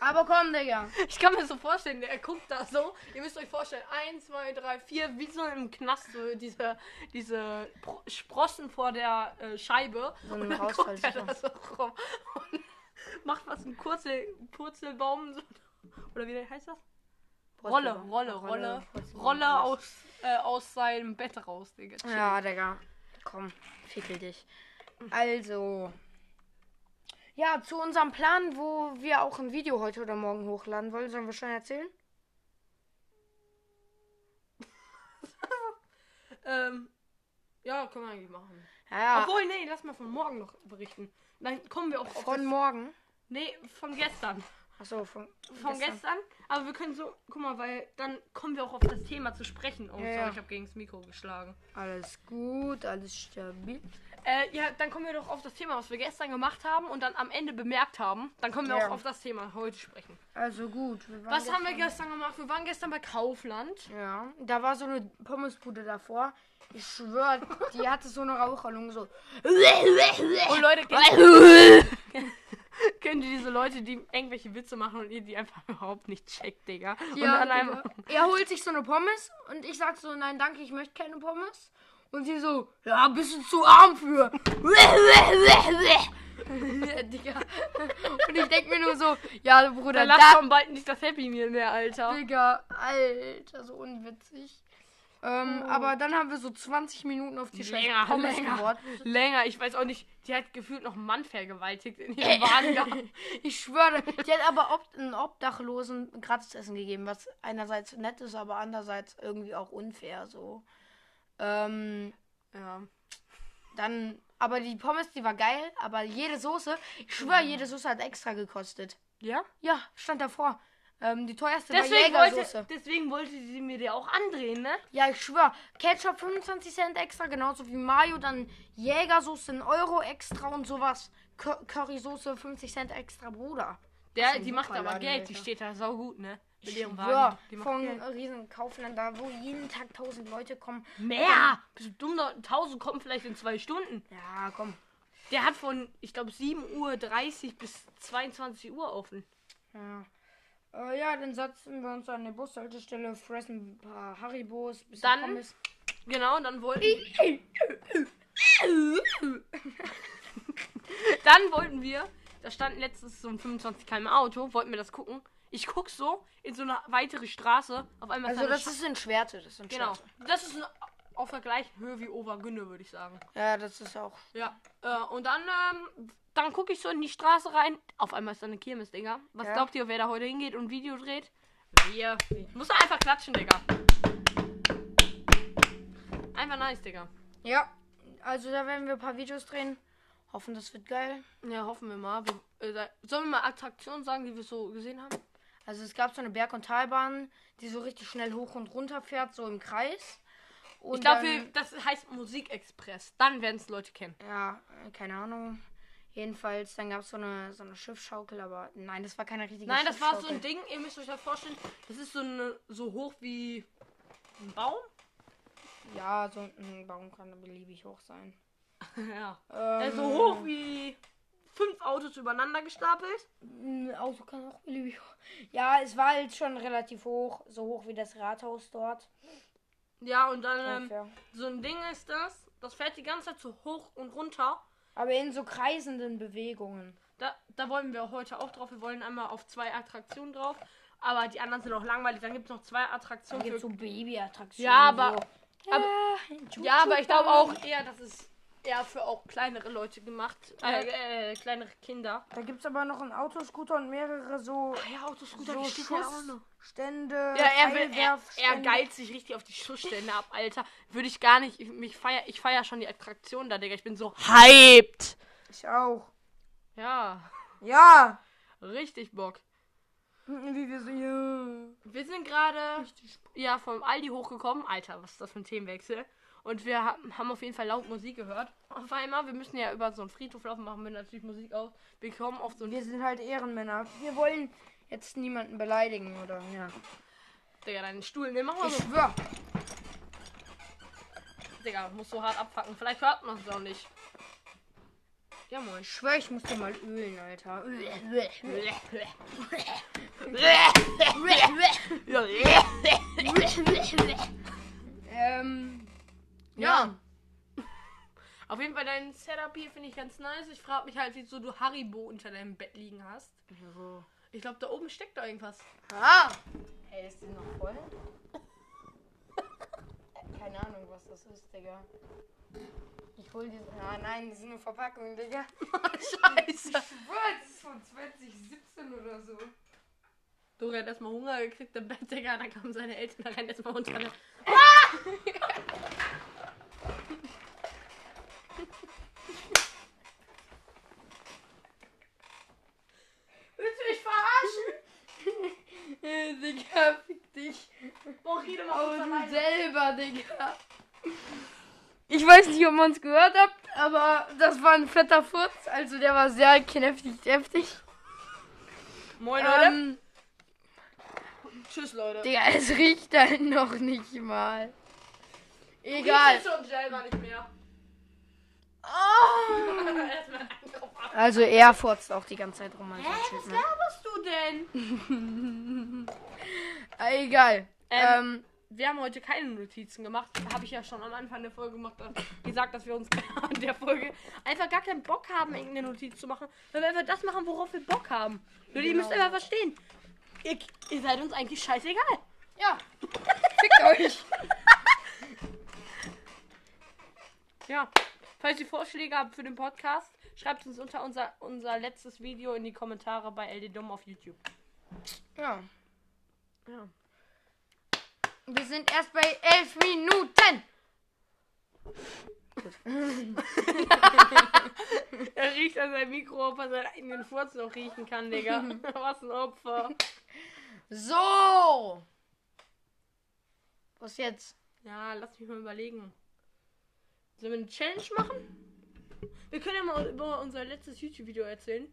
Aber komm, Digga. Ich kann mir so vorstellen, der guckt da so. Ihr müsst euch vorstellen, eins, zwei, drei, vier, wie so im Knast, so diese, diese Pro Sprossen vor der äh, Scheibe. So und dann guckt er da so rum und macht was, ein Kurzel, Purzelbaum. So, oder wie heißt das? Rolle, Rolle, Rolle, Rolle aus, äh, aus seinem Bett raus, Digga. Chill. Ja, Digga. Komm, fickel dich. Also. Ja, zu unserem Plan, wo wir auch ein Video heute oder morgen hochladen wollen, sollen wir schon erzählen? Ähm, ja, können wir eigentlich machen. Ja, ja. Obwohl, nee, lass mal von morgen noch berichten. Dann kommen wir auch auf Von morgen. Nee, von gestern. Achso, von, Von gestern. Aber wir können so, guck mal, weil dann kommen wir auch auf das Thema zu sprechen. Oh, Ja, sorry, ich habe gegen das Mikro geschlagen. Alles gut, alles stabil. Äh, ja, dann kommen wir doch auf das Thema, was wir gestern gemacht haben und dann am Ende bemerkt haben. Dann können wir Ja. auch auf das Thema heute sprechen. Also gut. wir waren Was haben wir gestern- gestern gemacht? Wir waren gestern bei Kaufland. Ja, da war so eine Pommesbude davor. Ich schwör, die hatte so eine Raucherlunge so. Und Leute, kennen die diese Leute, die irgendwelche Witze machen und ihr die einfach überhaupt nicht checkt, Digga? und Ja, dann Digga. einfach, er holt sich so eine Pommes und ich sag so, nein, danke, ich möchte keine Pommes. Und sie so, ja, bist du zu arm für. ja, Digga. Und ich denk mir nur so, ja, Bruder, dann lacht da, schon bald nicht das Happy Meal mehr, Alter. Digga, Alter, so unwitzig. Ähm, Aber dann haben wir so 20 Minuten auf die Länger, Pommes länger, länger. Ich weiß auch nicht, die hat gefühlt noch einen Mann vergewaltigt in ihrem Wagen. Ich schwöre, die hat aber ob, einen Obdachlosen Gratisessen gegeben, was einerseits nett ist, aber andererseits irgendwie auch unfair so. Ähm, ja. dann, aber die Pommes, die war geil, aber jede Soße, ich schwöre, jede Soße hat extra gekostet. Ja? Ja, stand davor. Ähm, die teuerste Deswegen war wollte, deswegen wollte sie mir die auch andrehen, ne? Ja, ich schwöre, Ketchup 25 Cent extra, genauso wie Mayo, dann Jägersoße ein Euro extra und sowas. Cur- Currysoße 50 Cent extra, Bruder. Der, die macht aber Superladen, Geld, die steht da saugut, ne? Mit Ich ihrem schwör, Wagen. Die von Geld. riesen Kaufland da, wo jeden Tag tausend Leute kommen. Mehr! Bist du dumm? 1000 kommen vielleicht in zwei Stunden. Ja, komm. Der hat von, ich glaube, 7.30 Uhr bis 22 Uhr offen. Ja. Äh, ja, dann setzen wir uns an der Bushaltestelle, fressen ein paar Haribos, bisschen Dann- Pommes. Genau, dann wollten Dann wollten wir, da stand letztens so ein 25 km Auto, wollten wir das gucken. Ich guck so in so eine weitere Straße, auf einmal Also da eine das ist in Schwerte, das sind Genau. Schwerte. Das ist eine auf der gleichen Höhe wie Obergünne, würde ich sagen. Ja, das ist auch. Ja. Äh, und dann, ähm, dann gucke ich so in die Straße rein. Auf einmal ist da eine Kirmes, Digga. Was Ja. glaubt ihr, wer da heute hingeht und ein Video dreht? Wir. Muss er einfach klatschen, Digga. Einfach nice, Digga. Ja, also da werden wir ein paar Videos drehen. Hoffen, das wird geil. Ja, hoffen wir mal. Wir, äh, sollen wir mal Attraktionen sagen, die wir so gesehen haben? Also es gab so eine Berg- und Talbahn, die so richtig schnell hoch und runter fährt, so im Kreis. Und Ich glaube, das heißt Musikexpress. Dann werden es Leute kennen. Ja, äh, keine Ahnung. Jedenfalls, dann gab es so eine, so eine Schiffsschaukel, aber nein, das war keine richtige Nein, das war so ein Ding, ihr müsst euch das vorstellen. Das ist so, eine, so hoch wie ein Baum. Ja, so ein Baum kann beliebig hoch sein. ja. Ähm, so hoch wie fünf Autos übereinander gestapelt. Ein Auto kann auch beliebig hoch. Ja, es war halt schon relativ hoch, so hoch wie das Rathaus dort. Ja, und dann ähm, so ein Ding ist das. Das fährt die ganze Zeit so hoch und runter. Aber in so kreisenden Bewegungen. Da, da wollen wir heute auch drauf. Wir wollen einmal auf zwei Attraktionen drauf. Aber die anderen sind auch langweilig. Dann gibt es noch zwei Dann Attraktionen. gibt es so Babyattraktionen. Ja, aber- so. aber- ja, ja, aber ich glaube auch eher, das ist eher für auch kleinere Leute gemacht. Äh, äh, kleinere Kinder. Da gibt es aber noch einen Autoscooter und mehrere so, Ja, Autoscooter, so. Schussstände. Ja, er, will, er, er geilt sich richtig auf die Schussstände ab, Alter. Würde ich gar nicht. Ich, mich feier, ich feier schon die Attraktion da, Digga. Ich bin so hyped. Ich auch. Ja, Ja. richtig Bock. Wie wir so, ja. Wir sind gerade ja vom Aldi hochgekommen. Alter, was ist das für ein Themenwechsel? Und wir ha- haben auf jeden Fall laut Musik gehört. Auf einmal, wir müssen ja über so einen Friedhof laufen, machen wir natürlich Musik aus. Wir kommen auf so einen. Wir sind halt Ehrenmänner. Wir wollen jetzt niemanden beleidigen, oder? Ja. Digga, deinen Stuhl nimm mach mal Ich so. schwör. Digga, muss so hart abpacken. Vielleicht hört man es auch nicht. Ja, moin. Ich schwör, ich muss dir mal ölen, Alter. ähm. Ja. Auf jeden Fall dein Setup hier finde ich ganz nice. Ich frage mich halt, wieso du Haribo unter deinem Bett liegen hast. Ich glaube, da oben steckt da irgendwas. Ah! Hey, ist die noch voll? Keine Ahnung, was das ist, Digga. Ich hol die. Ah, nein, die sind nur Verpackungen, Digga. Scheiße. Was? Das ist von 2017 oder so. Dori hat erstmal Hunger gekriegt im Bett, Digga. Dann kamen seine Eltern, da rennt erstmal unter der. Willst du mich verarschen? Digga, fick dich. Boah, rede mal kurz du selber, Digga. Ich weiß nicht, ob man es gehört habt, aber das war ein fetter Furz. Also der war sehr kräftig, deftig. Moin, Leute. Ähm, Tschüss, Leute. Digga, es riecht halt noch nicht mal. Du Egal. riechst schon selber nicht mehr. Oh. Also er furzt auch die ganze Zeit rum. Also Hä, erzählt was laberst du denn? Äh, Egal. Ähm, Ähm, Wir haben heute keine Notizen gemacht. Habe ich ja schon am Anfang der Folge gemacht, gesagt, dass wir uns an der Folge einfach gar keinen Bock haben, irgendeine Notiz zu machen. Weil wir einfach das machen, worauf wir Bock haben. Ihr Genau müsst einfach verstehen. Ihr, ihr seid uns eigentlich scheißegal. ja. Fickt euch. Ja. Falls ihr Vorschläge habt für den Podcast, schreibt uns unter unser, unser letztes Video in die Kommentare bei LD Dumm auf YouTube. Ja. Ja. Wir sind erst bei elf Minuten. Er riecht an seinem Mikro, ob er seinen eigenen Furz noch riechen kann, Digga. Was ein Opfer. So. Was jetzt? Ja, lass mich mal überlegen. Sollen wir eine Challenge machen? Wir können ja mal über unser letztes YouTube-Video erzählen.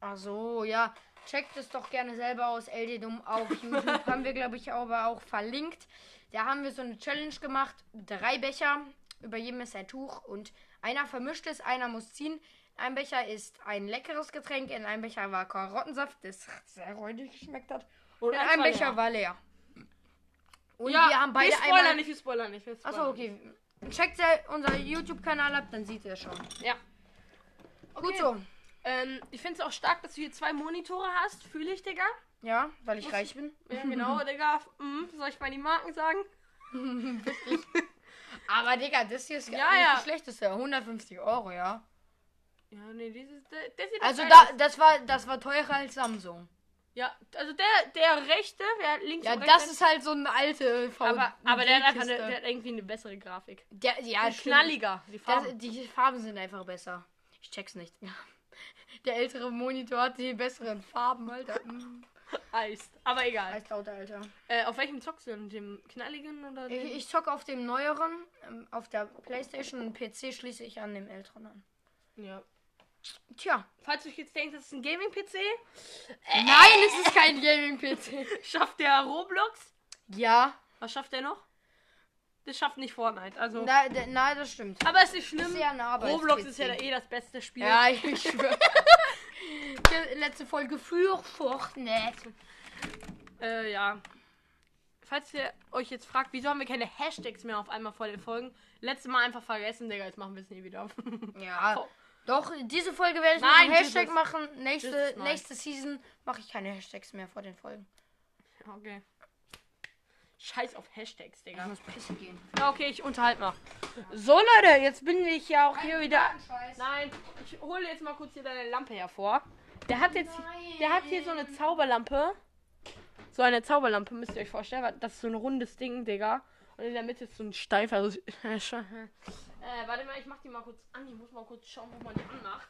Ach so, ja. Checkt es doch gerne selber aus. LD Dumm auf YouTube haben wir, glaube ich, aber auch verlinkt. Da haben wir so eine Challenge gemacht. Drei Becher. Über jedem ist ein Tuch. Und einer vermischt es, einer muss ziehen. Ein Becher ist ein leckeres Getränk. In einem Becher war Karottensaft, das sehr räudig geschmeckt hat. Und in einem Becher leer. war leer. Und ja, wir haben beide wir spoilern einmal... nicht, wir spoilern nicht. Wir spoilern Achso, okay. Checkt ja unser YouTube-Kanal ab, dann ihr es schon. Ja. Gut Okay. so. Ähm, ich finde es auch stark, dass du hier zwei Monitore hast. Fühle ich, Digga. Ja, weil ich reich bin. Ja, genau, Digga. Mhm. Soll ich mal die Marken sagen? Aber Digga, das hier ist Ja, gar nicht ja. das schlechteste. 150 Euro, ja. Ja, nee, dieses, der sieht Also da, das war, das war teurer als Samsung. Ja, also der, der rechte, der links Ja, und das rechts, ist halt so eine alte VW aber, aber der hat eine, der hat irgendwie eine bessere Grafik. Der, ja, stimmt. knalliger, die Das, Farben. die Farben sind einfach besser. Ich check's nicht. Ja. Der ältere Monitor hat die besseren Farben, Alter. Mm. Eist. Aber egal. Heißt lauter, Alter. Äh, auf welchem zockst du denn? Dem knalligen oder dem? Ich, ich zocke auf dem neueren, ähm, auf der Playstation und PC schließe ich an dem älteren an. Ja. Tja. Falls du jetzt denkst, das ist ein Gaming-PC, Nein, es ist kein Gaming-PC. schafft der Roblox. Ja. Was schafft der noch? Das schafft nicht Fortnite. Also. Na, d- na, das stimmt. aber es ist nicht schlimm. ist ja Roblox ist ja eh das beste Spiel. Ja, ich schwöre. Letzte Folge für Fortnite. Äh, ja. Falls ihr euch jetzt fragt, wieso haben wir keine Hashtags mehr auf einmal vor den Folgen? Letztes Mal einfach vergessen, Digga, jetzt machen wir es nie wieder. Ja. Doch, diese Folge werde ich noch Nein, einen Hashtag dieses- machen. Nächste, nächste Season mache ich keine Hashtags mehr vor den Folgen. okay. Scheiß auf Hashtags, Digga. muss pissen gehen. Ja, okay, ich unterhalte mal. So, Leute, jetzt bin ich ja auch hier wieder. Nein, ich hole jetzt mal kurz hier deine Lampe hervor. Der hat jetzt, der hat hier so eine Zauberlampe. So eine Zauberlampe, müsst ihr euch vorstellen. weil Das ist so ein rundes Ding, Digga. Und in der Mitte ist so ein steifer. äh, warte mal, ich mach die mal kurz an. Ich muss mal kurz schauen, wo man die anmacht.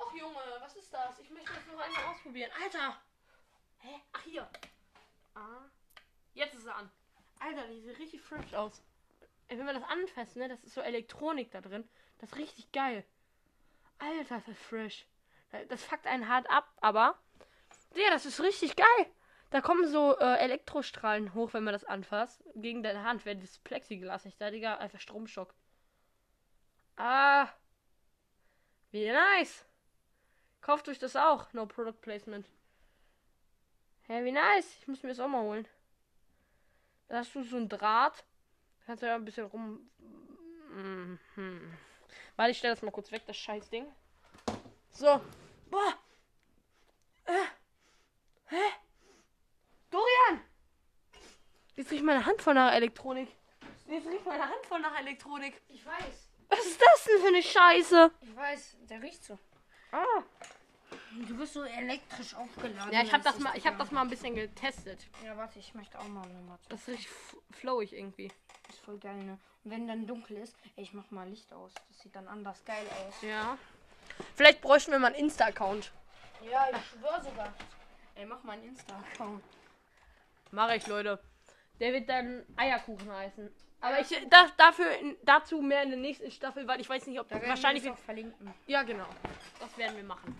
Ach Junge, was ist das? Ich möchte das noch einmal ausprobieren. Alter! Hä? Ach hier. Ah. Jetzt ist er an. Alter, die sieht richtig fresh aus. Wenn wir das anfassen, ne, das ist so Elektronik da drin. Das ist richtig geil. Alter, das ist fresh. Das fuckt einen hart ab, aber. Ja, das ist richtig geil. Da kommen so äh, Elektrostrahlen hoch, wenn man das anfasst. Gegen deine Hand, wenn das Plexiglas nicht da, Digga, einfach Stromschock. Ah. Wie nice. Kauft euch das auch. No Product Placement. Hä, wie nice. Ich muss mir das auch mal holen. Da hast du so ein Draht. Kannst du ja ein bisschen rum. Mhm. Warte, ich stelle das mal kurz weg, das scheiß Ding. So. Boah. Äh. Hä? Dorian! Jetzt riecht meine Hand voll nach Elektronik. Jetzt riecht meine Hand voll nach Elektronik. Ich weiß. Was ist das denn für eine Scheiße? Ich weiß. Der riecht so. Ah. Du wirst so elektrisch aufgeladen. Ja, ich habe Das das mal, ich habe das mal ein bisschen getestet. Ja, warte, ich möchte auch mal nochmal. Das f- flowig irgendwie. Das ist voll geil, ne? Und wenn dann dunkel ist, ey, ich mach mal Licht aus. Das sieht dann anders geil aus. Ja. Vielleicht bräuchten wir mal einen Insta-Account. Ja, ich schwör sogar. Ey, mach mal einen Insta-Account. Mache ich, Leute. Der wird dann Eierkuchen heißen. Aber ich da, dafür dazu mehr in der nächsten Staffel, weil ich weiß nicht, ob Da werden wahrscheinlich wir das auch verlinken. ja genau. Das werden wir machen.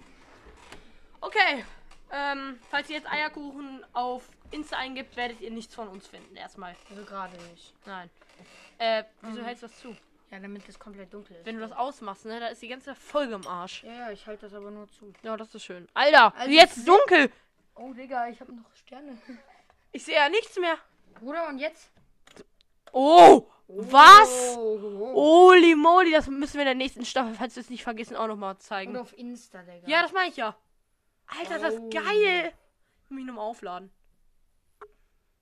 Okay. Ähm, falls ihr jetzt Eierkuchen auf Insta eingibt, werdet ihr nichts von uns finden. Erstmal. Also gerade nicht. Nein. Äh, wieso hältst du das zu? Ja, damit es komplett dunkel ist. Wenn du das ausmachst, ne, da ist die ganze Folge im Arsch. ja, ja, ich halte das aber nur zu. Ja, das ist schön. Alter, Also jetzt dunkel. Oh, Digga, ich habe noch Sterne. Ich sehe ja nichts mehr. Bruder, und jetzt? Oh, was? Oh, oh. Holy moly, das müssen wir in der nächsten Staffel, falls wir es nicht vergessen, auch nochmal Und zeigen. auf Insta, Digga. Ja, das meine ich ja. Alter, das Oh. ist geil. Ich muss mich nochmal aufladen.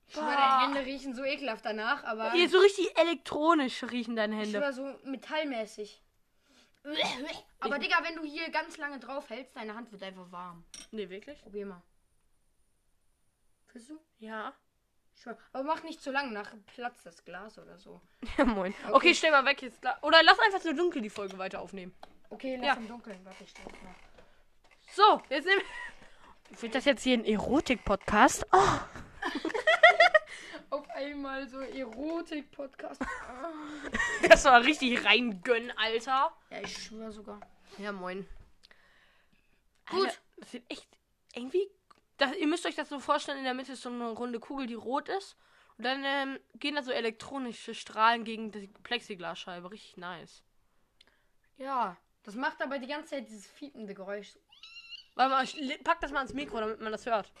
Ich schwör, deine Hände riechen so ekelhaft danach, aber. Hier, so richtig elektronisch riechen deine Ich Hände. schwör, so metallmäßig. Aber Digga, wenn du hier ganz lange drauf hältst, deine Hand wird einfach warm. Nee, wirklich? Probier mal. Fühlst du? Ja. Aber mach nicht zu lang, nach platzt das Glas oder so. Ja, moin. Okay, stell mal weg jetzt. Oder lass einfach so dunkel die Folge weiter aufnehmen. Okay, lass Ja. im Dunkeln. Warte, ich stell mal. So, jetzt nehmen Wird das jetzt hier ein Erotik-Podcast? Oh. Auf einmal so Erotik-Podcast. Das war richtig reingönnen, Alter. ja, ich schwör sogar. Ja, moin. Gut. Alter, das sieht echt irgendwie. Das, ihr müsst euch das so vorstellen, in der Mitte ist so eine runde Kugel, die rot ist. Und dann ähm, gehen da so elektronische Strahlen gegen die Plexiglasscheibe. Richtig nice. Ja. Das macht aber die ganze Zeit dieses fiepende Geräusch. Warte mal, ich pack das mal ans Mikro, damit man das hört.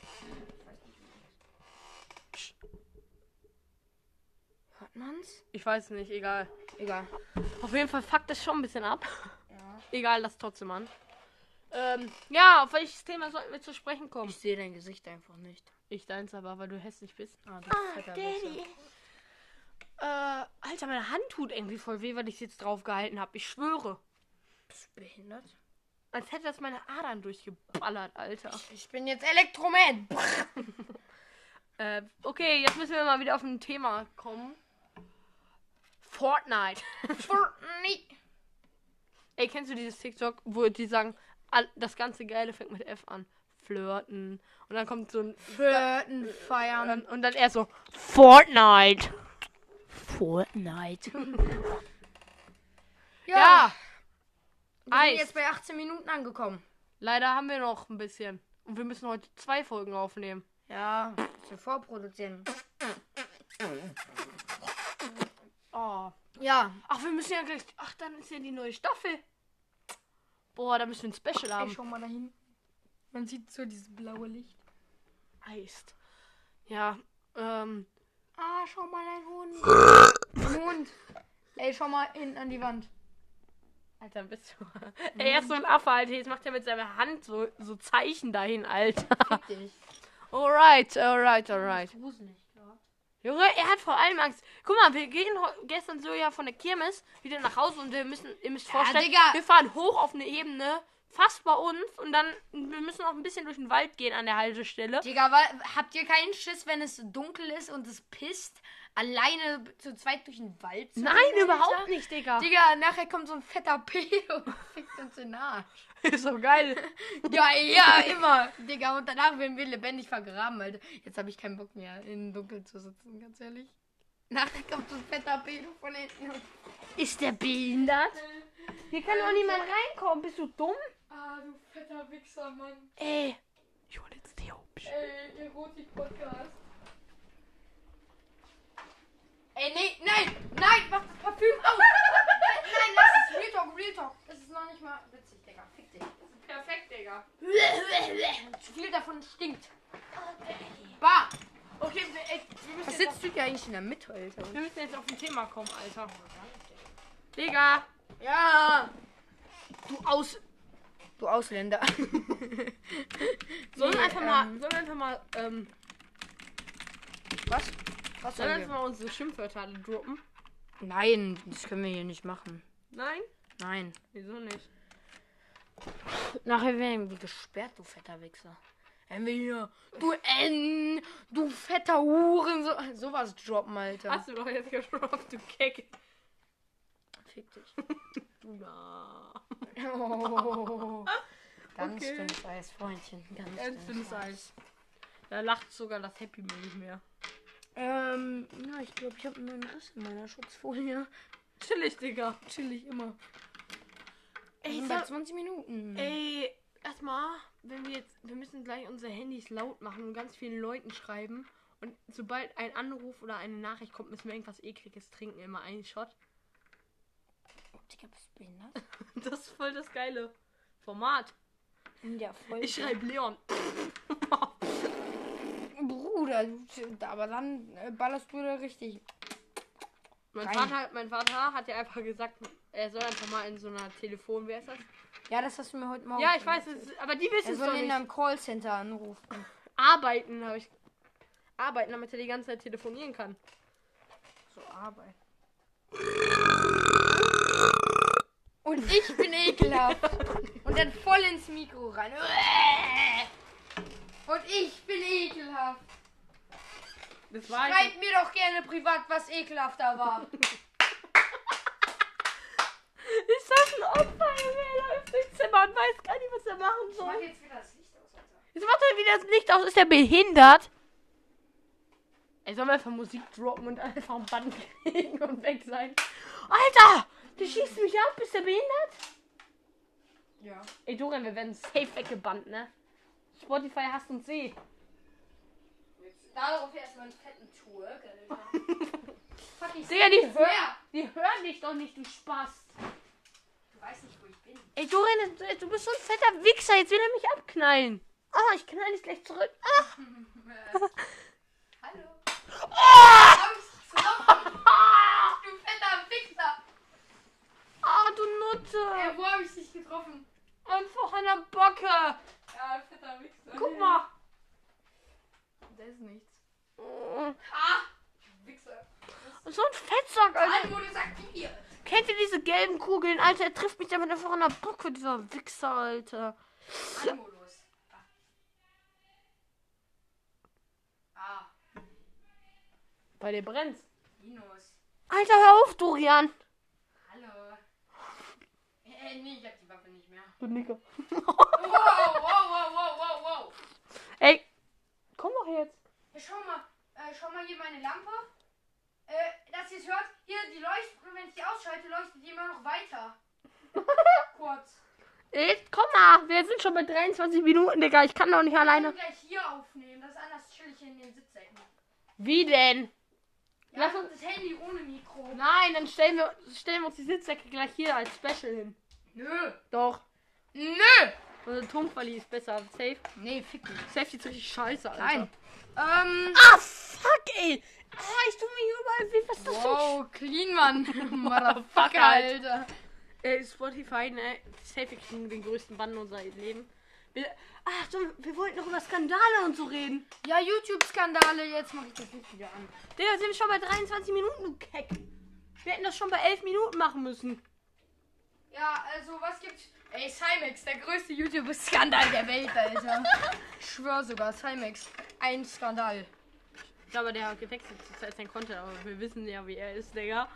Hört man's? Ich weiß nicht, egal. Egal. Auf jeden Fall fuckt das schon ein bisschen ab. Ja. Egal, lass trotzdem an. Ähm, ja, auf welches Thema sollten wir zu sprechen kommen? Ich sehe dein Gesicht einfach nicht. Ich deins aber, weil du hässlich bist. Ah, du fetter Wichser. Äh, Alter, meine Hand tut irgendwie voll weh, weil ich jetzt drauf gehalten habe. Ich schwöre. Bist du behindert? Als hätte das meine Adern durchgeballert, Alter. Ich bin jetzt Elektroman. Äh, okay, jetzt müssen wir mal wieder auf ein Thema kommen. Fortnite. Fortnite. Ey, kennst du dieses TikTok, wo die sagen, das ganze Geile fängt mit F an? Flirten. Und dann kommt so ein. Flirten, feiern. Und dann er so, Fortnite. Fortnite. Ja. Wir sind Eis. jetzt bei 18 Minuten angekommen. Leider haben wir noch ein bisschen. Und wir müssen heute zwei Folgen aufnehmen. Ja, wir vorproduzieren. Oh. Ja, Ach, wir müssen ja gleich. Ach, dann ist ja die neue Staffel. Boah, da müssen wir ein Special ey, haben. schau mal dahin. Man sieht so dieses blaue Licht. Eist. Ja, ähm. Ah, schau mal, ein Hund. Ein Hund. Ey, schau mal hinten an die Wand. Alter, bist du. Ey, er ist so ein Affe, Alter. Jetzt macht er mit seiner Hand so, so Zeichen dahin, Alter. Fick dich. Alright, alright, alright. Gruselig gerade. Junge, er hat vor allem Angst. Guck mal, wir gehen gestern so ja von der Kirmes wieder nach Hause und wir müssen, ihr müsst vorstellen, Digga. wir fahren hoch auf eine Ebene, fast bei uns und dann, wir müssen noch ein bisschen durch den Wald gehen an der Haltestelle. Digga, habt ihr keinen Schiss, wenn es dunkel ist und es pisst, alleine zu zweit durch den Wald zu Nein, rennen, überhaupt Alter? nicht, Digga. Digga, nachher kommt so ein fetter Pedo und fickt uns den Arsch. Ist so geil. Ja, ja, immer. Digga, und danach werden wir lebendig vergraben, Alter. Jetzt habe ich keinen Bock mehr, im Dunkeln zu sitzen, ganz ehrlich. Nachher kommt so ein fetter Pedo von hinten. Ist der behindert? Hier kann doch niemand reinkommen. Bist du dumm? Ah, du fetter Wichser, Mann. Ey. Ich hol jetzt die Hubsch. Ey, Erotik-Podcast. Ey, nee, nein, nein, mach das Parfüm aus. nein, lass es. Real Talk, Real Talk. Das ist noch nicht mal witzig, Digga. Fick dich. Perfekt, Digga. Zu viel davon stinkt. Bah. Okay, wir, ey, wir, müssen Was jetzt sitzt du hier eigentlich in der Mitte, Alter? wir müssen jetzt auf ein Thema kommen, Alter. Digga. Ja. Du Aus... Du Ausländer. Sollen wir Nee, einfach mal, ähm, sollen wir einfach mal, ähm, Was? Was sollen wir wir? mal unsere Schimpfwörter alle droppen? Nein, das können wir hier nicht machen. Nein? Nein. Wieso nicht? Nachher werden wir gesperrt, du fetter Wichser. Wenn wir hier, du N, du fetter Huren, so, sowas droppen, Alter. Hast du doch jetzt gedroppt, du Keck. Fick dich. Ja. Oh. Ganz Okay. dünnes Eis, Freundchen. Ganz, Ganz dünnes dünnes Eis. Da lacht sogar das Happy Meal nicht mehr. Ähm, ja, ich glaube, ich habe einen Riss in meiner Schutzfolie. Chillig, Digga. Chillig immer. Ey, sag, 20 Minuten. ey, erstmal, wenn wir jetzt, wir müssen gleich unsere Handys laut machen und ganz vielen Leuten schreiben. Und sobald ein Anruf oder eine Nachricht kommt, müssen wir irgendwas ekliges trinken, immer einen Shot. Oh, Digga, bist du behindert? Das ist voll das geile Format. Ja, voll. Ich schreibe Leon. Bruder, aber dann äh, ballerst du da richtig. Mein. Vater, mein Vater hat ja einfach gesagt, er soll einfach mal in so einer Telefon, wer ist das? Ja, das hast du mir heute Morgen Ja, ich weiß, es, aber die wissen es soll doch in nicht. einem Callcenter anrufen. Arbeiten, habe ich. Arbeiten, damit er die ganze Zeit telefonieren kann. So Arbeit. Und ich bin ekelhaft. Und dann voll ins Mikro rein. Und ich bin ekelhaft. Das war Schreibt mir doch gerne privat, was ekelhafter war. Ist das ein Opfer? Er läuft durchs Zimmer und weiß gar nicht, was er machen soll. jetzt wieder das Licht aus, Alter. Jetzt macht er wieder das Licht aus. Ist er behindert? Ey, sollen wir einfach Musik droppen und einfach ein Band kriegen und weg sein? Alter! Du schießt mich ab. Bist du behindert? Ja. Ey, Dorian, wir werden safe weggebannt, ne? Spotify hasst uns eh. Darauf erstmal einen fetten Twerk, Alter. Fuck, ich Digga, die, hör, die hören dich doch nicht, du Spaß. Du weißt nicht, wo ich bin. Ey, Dorian, du bist so ein fetter Wichser. Jetzt will er mich abknallen. Ah, ich knall dich gleich zurück. Ah. Hallo. Hab ich's getroffen? Du fetter Wichser. Ah, du Nutte. Ey, wo hab ich dich getroffen? Einfach an der Bocke. Ja, fetter Wichser. Guck mal. Da ist nichts. Oh. Ah! Wichser. So ein Fettsack, Alter. Almodus aktiviert. Kennt ihr diese gelben Kugeln? Alter, er trifft mich damit einfach an der Bocke, dieser Wichser, Alter. Almodus. Ah. Bei dir brennt's. Minus. Alter, hör auf, Dorian. Hallo. Äh, nee, ich hab die Waffe nicht mehr. Du Nicker. Wow, wow, wow, wow, wow, wow. Ey, komm doch jetzt. Ja, schau mal, äh, schau mal hier meine Lampe. Äh, dass ihr es hört, hier die leuchtet, wenn ich die ausschalte, leuchtet die immer noch weiter. Kurz. Ey, komm mal. Wir sind schon bei 23 Minuten, Digga. Ich kann doch nicht alleine. können gleich hier aufnehmen, das ist anders chillig in den Sitzecken. Wie denn? Ja, Lass das Handy ohne Mikro. Nein, dann stellen wir, stellen wir uns die Sitzsäcke gleich hier als Special hin. Nö. Doch. Nö. Unser Tonquali ist besser. Safe. Nee, fick dich. Safe ist richtig scheiße, Alter. Nein. Ähm, Ah, fuck, ey. Ah, ich tu mir überall weh. Was ist das wow, clean, Mann. Motherfucker, Alter. Alter. Äh, Spotify, ne? Safe, kriegen den größten Bann unser Leben. Wir, ach, so, wir wollten noch über Skandale und so reden. Ja, YouTube-Skandale, jetzt mach ich das Licht wieder an. Digga, sind wir schon bei 23 Minuten, du Keck. Wir hätten das schon bei 11 Minuten machen müssen. Ja, also was gibt's? Ey, Cymex, der größte YouTube-Skandal der Welt, Alter. ich schwör sogar, Cymex. Ein Skandal. Ich glaube, der hat gewechselt zurzeit sein Content, aber wir wissen ja, wie er ist, Digga.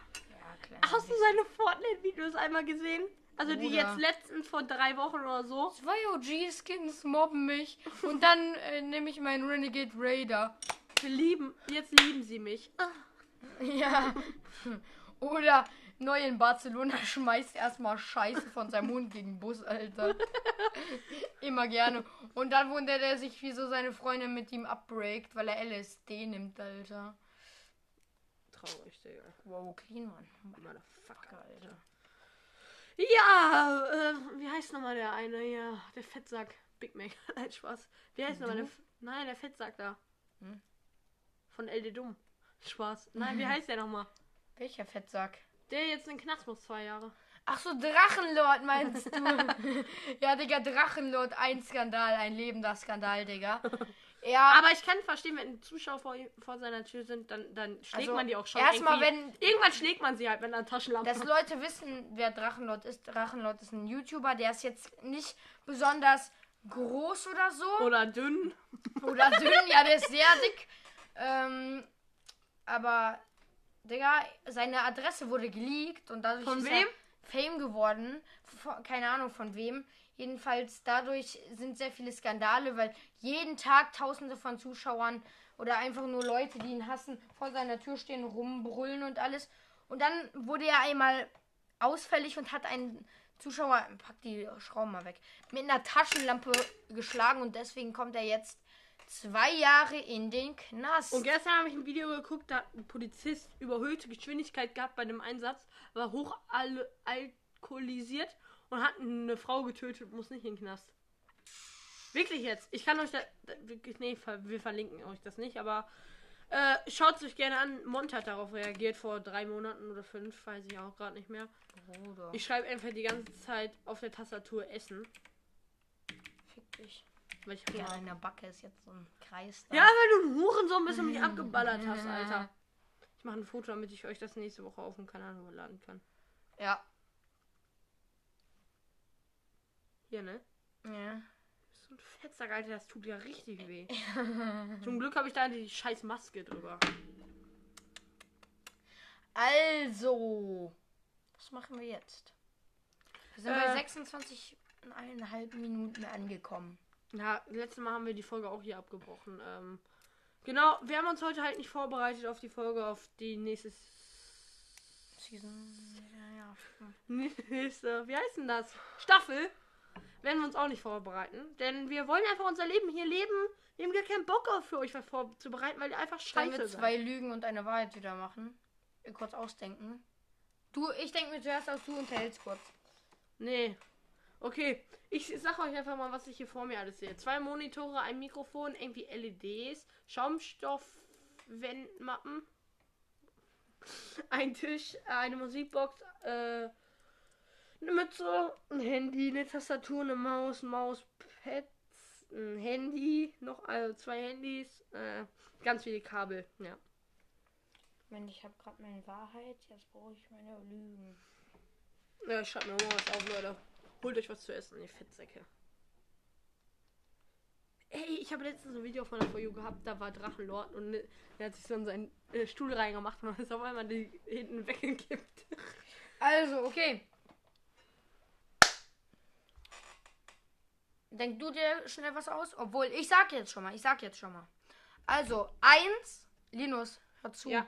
Ja. Hast du seine Fortnite-Videos einmal gesehen? Also die Bruder. jetzt letztens vor drei Wochen oder so. Zwei OG-Skins mobben mich und dann äh, nehme ich meinen Renegade Raider. Wir lieben, jetzt lieben sie mich. Ah. Ja. Oder neu in Barcelona schmeißt erstmal Scheiße von seinem Hund gegen den Bus, Alter. Immer gerne. Und dann wundert er sich, wieso seine Freundin mit ihm abbreakt, weil er LSD nimmt, Alter. Traurig, Digga. Wow, clean, Mann. Motherfucker, Alter. Ja, äh, wie heißt nochmal der eine hier? Der Fettsack. Big Mac. Nein, Spaß. Wie heißt nochmal der... F Nein, der Fettsack da. Hm? Von LD Dumm. Spaß. Nein, wie heißt der nochmal? Welcher Fettsack? Der jetzt in den Knast muss, zwei Jahre. Ach so, Drachenlord meinst du? ja, Digga, Drachenlord, ein Skandal, ein lebender Skandal, Digga. Ja, Aber ich kann verstehen, wenn Zuschauer vor, vor seiner Tür sind, dann, dann schlägt Also, man die auch schon. erstmal, wenn- Irgendwann schlägt man sie halt mit einer Taschenlampe. dass Leute wissen, wer Drachenlord ist. Drachenlord ist ein YouTuber, der ist jetzt nicht besonders groß oder so. Oder dünn. Oder dünn, ja, der ist sehr dick. Ähm, aber, Digga, seine Adresse wurde geleakt und dadurch Von ist wem? er Fame geworden. Von, keine Ahnung von wem. Jedenfalls dadurch sind sehr viele Skandale, weil jeden Tag tausende von Zuschauern oder einfach nur Leute, die ihn hassen, vor seiner Tür stehen, rumbrüllen und alles. Und dann wurde er einmal ausfällig und hat einen Zuschauer, pack die Schrauben mal weg, mit einer Taschenlampe geschlagen und deswegen kommt er jetzt zwei Jahre in den Knast. Und gestern habe ich ein Video geguckt, da hat ein Polizist überhöhte Geschwindigkeit gehabt bei dem Einsatz, war hoch al alkoholisiert und hat eine Frau getötet, muss nicht in den Knast. Wirklich jetzt. Ich kann euch da. nee, wir verlinken euch das nicht, aber äh, schaut es euch gerne an. Mont hat darauf reagiert vor drei Monaten oder fünf, weiß ich auch gerade nicht mehr. Bruder, Ich schreibe einfach die ganze Zeit auf der Tastatur Essen. fick dich. Weil ich Ja, ja, an der Backe ist jetzt so ein Kreis da. ja, weil du ein Hurensohn bist und mich abgeballert hast, Alter. Ich mache ein Foto, damit ich euch das nächste Woche auf dem Kanal hochladen kann. Ja. Hier, ne? ja. So ein Fettsack, Alter, das tut ja richtig weh. Zum Glück habe ich da die scheiß Maske drüber. Also, was machen wir jetzt? Wir sind Äh. bei 26,5 Minuten angekommen. Ja, letztes Mal haben wir die Folge auch hier abgebrochen. Ähm, genau, wir haben uns heute halt nicht vorbereitet auf die Folge, auf die nächste. Season, ja, ja. nächste. Wie heißt denn das? Staffel. Werden wir uns auch nicht vorbereiten. Denn wir wollen einfach unser Leben hier leben. Wir haben gar keinen Bock auf für euch was vorzubereiten, weil ihr einfach scheiße wir seid. zwei Lügen und eine Wahrheit wieder machen? Äh, Kurz ausdenken. Du, ich denke mir zuerst aus, du unterhältst kurz. Nee. Okay, ich sag euch einfach mal, was ich hier vor mir alles sehe. Zwei Monitore, ein Mikrofon, irgendwie LEDs, Schaumstoff-Wandmappen, ein Tisch, eine Musikbox, äh, eine Mütze, ein Handy, eine Tastatur, eine Maus, Mauspads, ein Handy, noch also zwei Handys, äh, ganz viele Kabel, ja. Moment, ich habe gerade meine Wahrheit. Jetzt brauche ich meine Lügen. Ja, ich schreibe mir mal was auf, Leute. Holt euch was zu essen, ihr Fettsäcke. Ey, ich habe letztens ein Video auf meiner For gehabt, da war Drachenlord und ne, der hat sich so in seinen äh, Stuhl reingemacht und ist auf einmal die hinten weggekippt. Also, okay. Denk du dir schnell was aus? Obwohl, ich sag jetzt schon mal, ich sag jetzt schon mal. Also, eins, Linus, hör zu. Ja.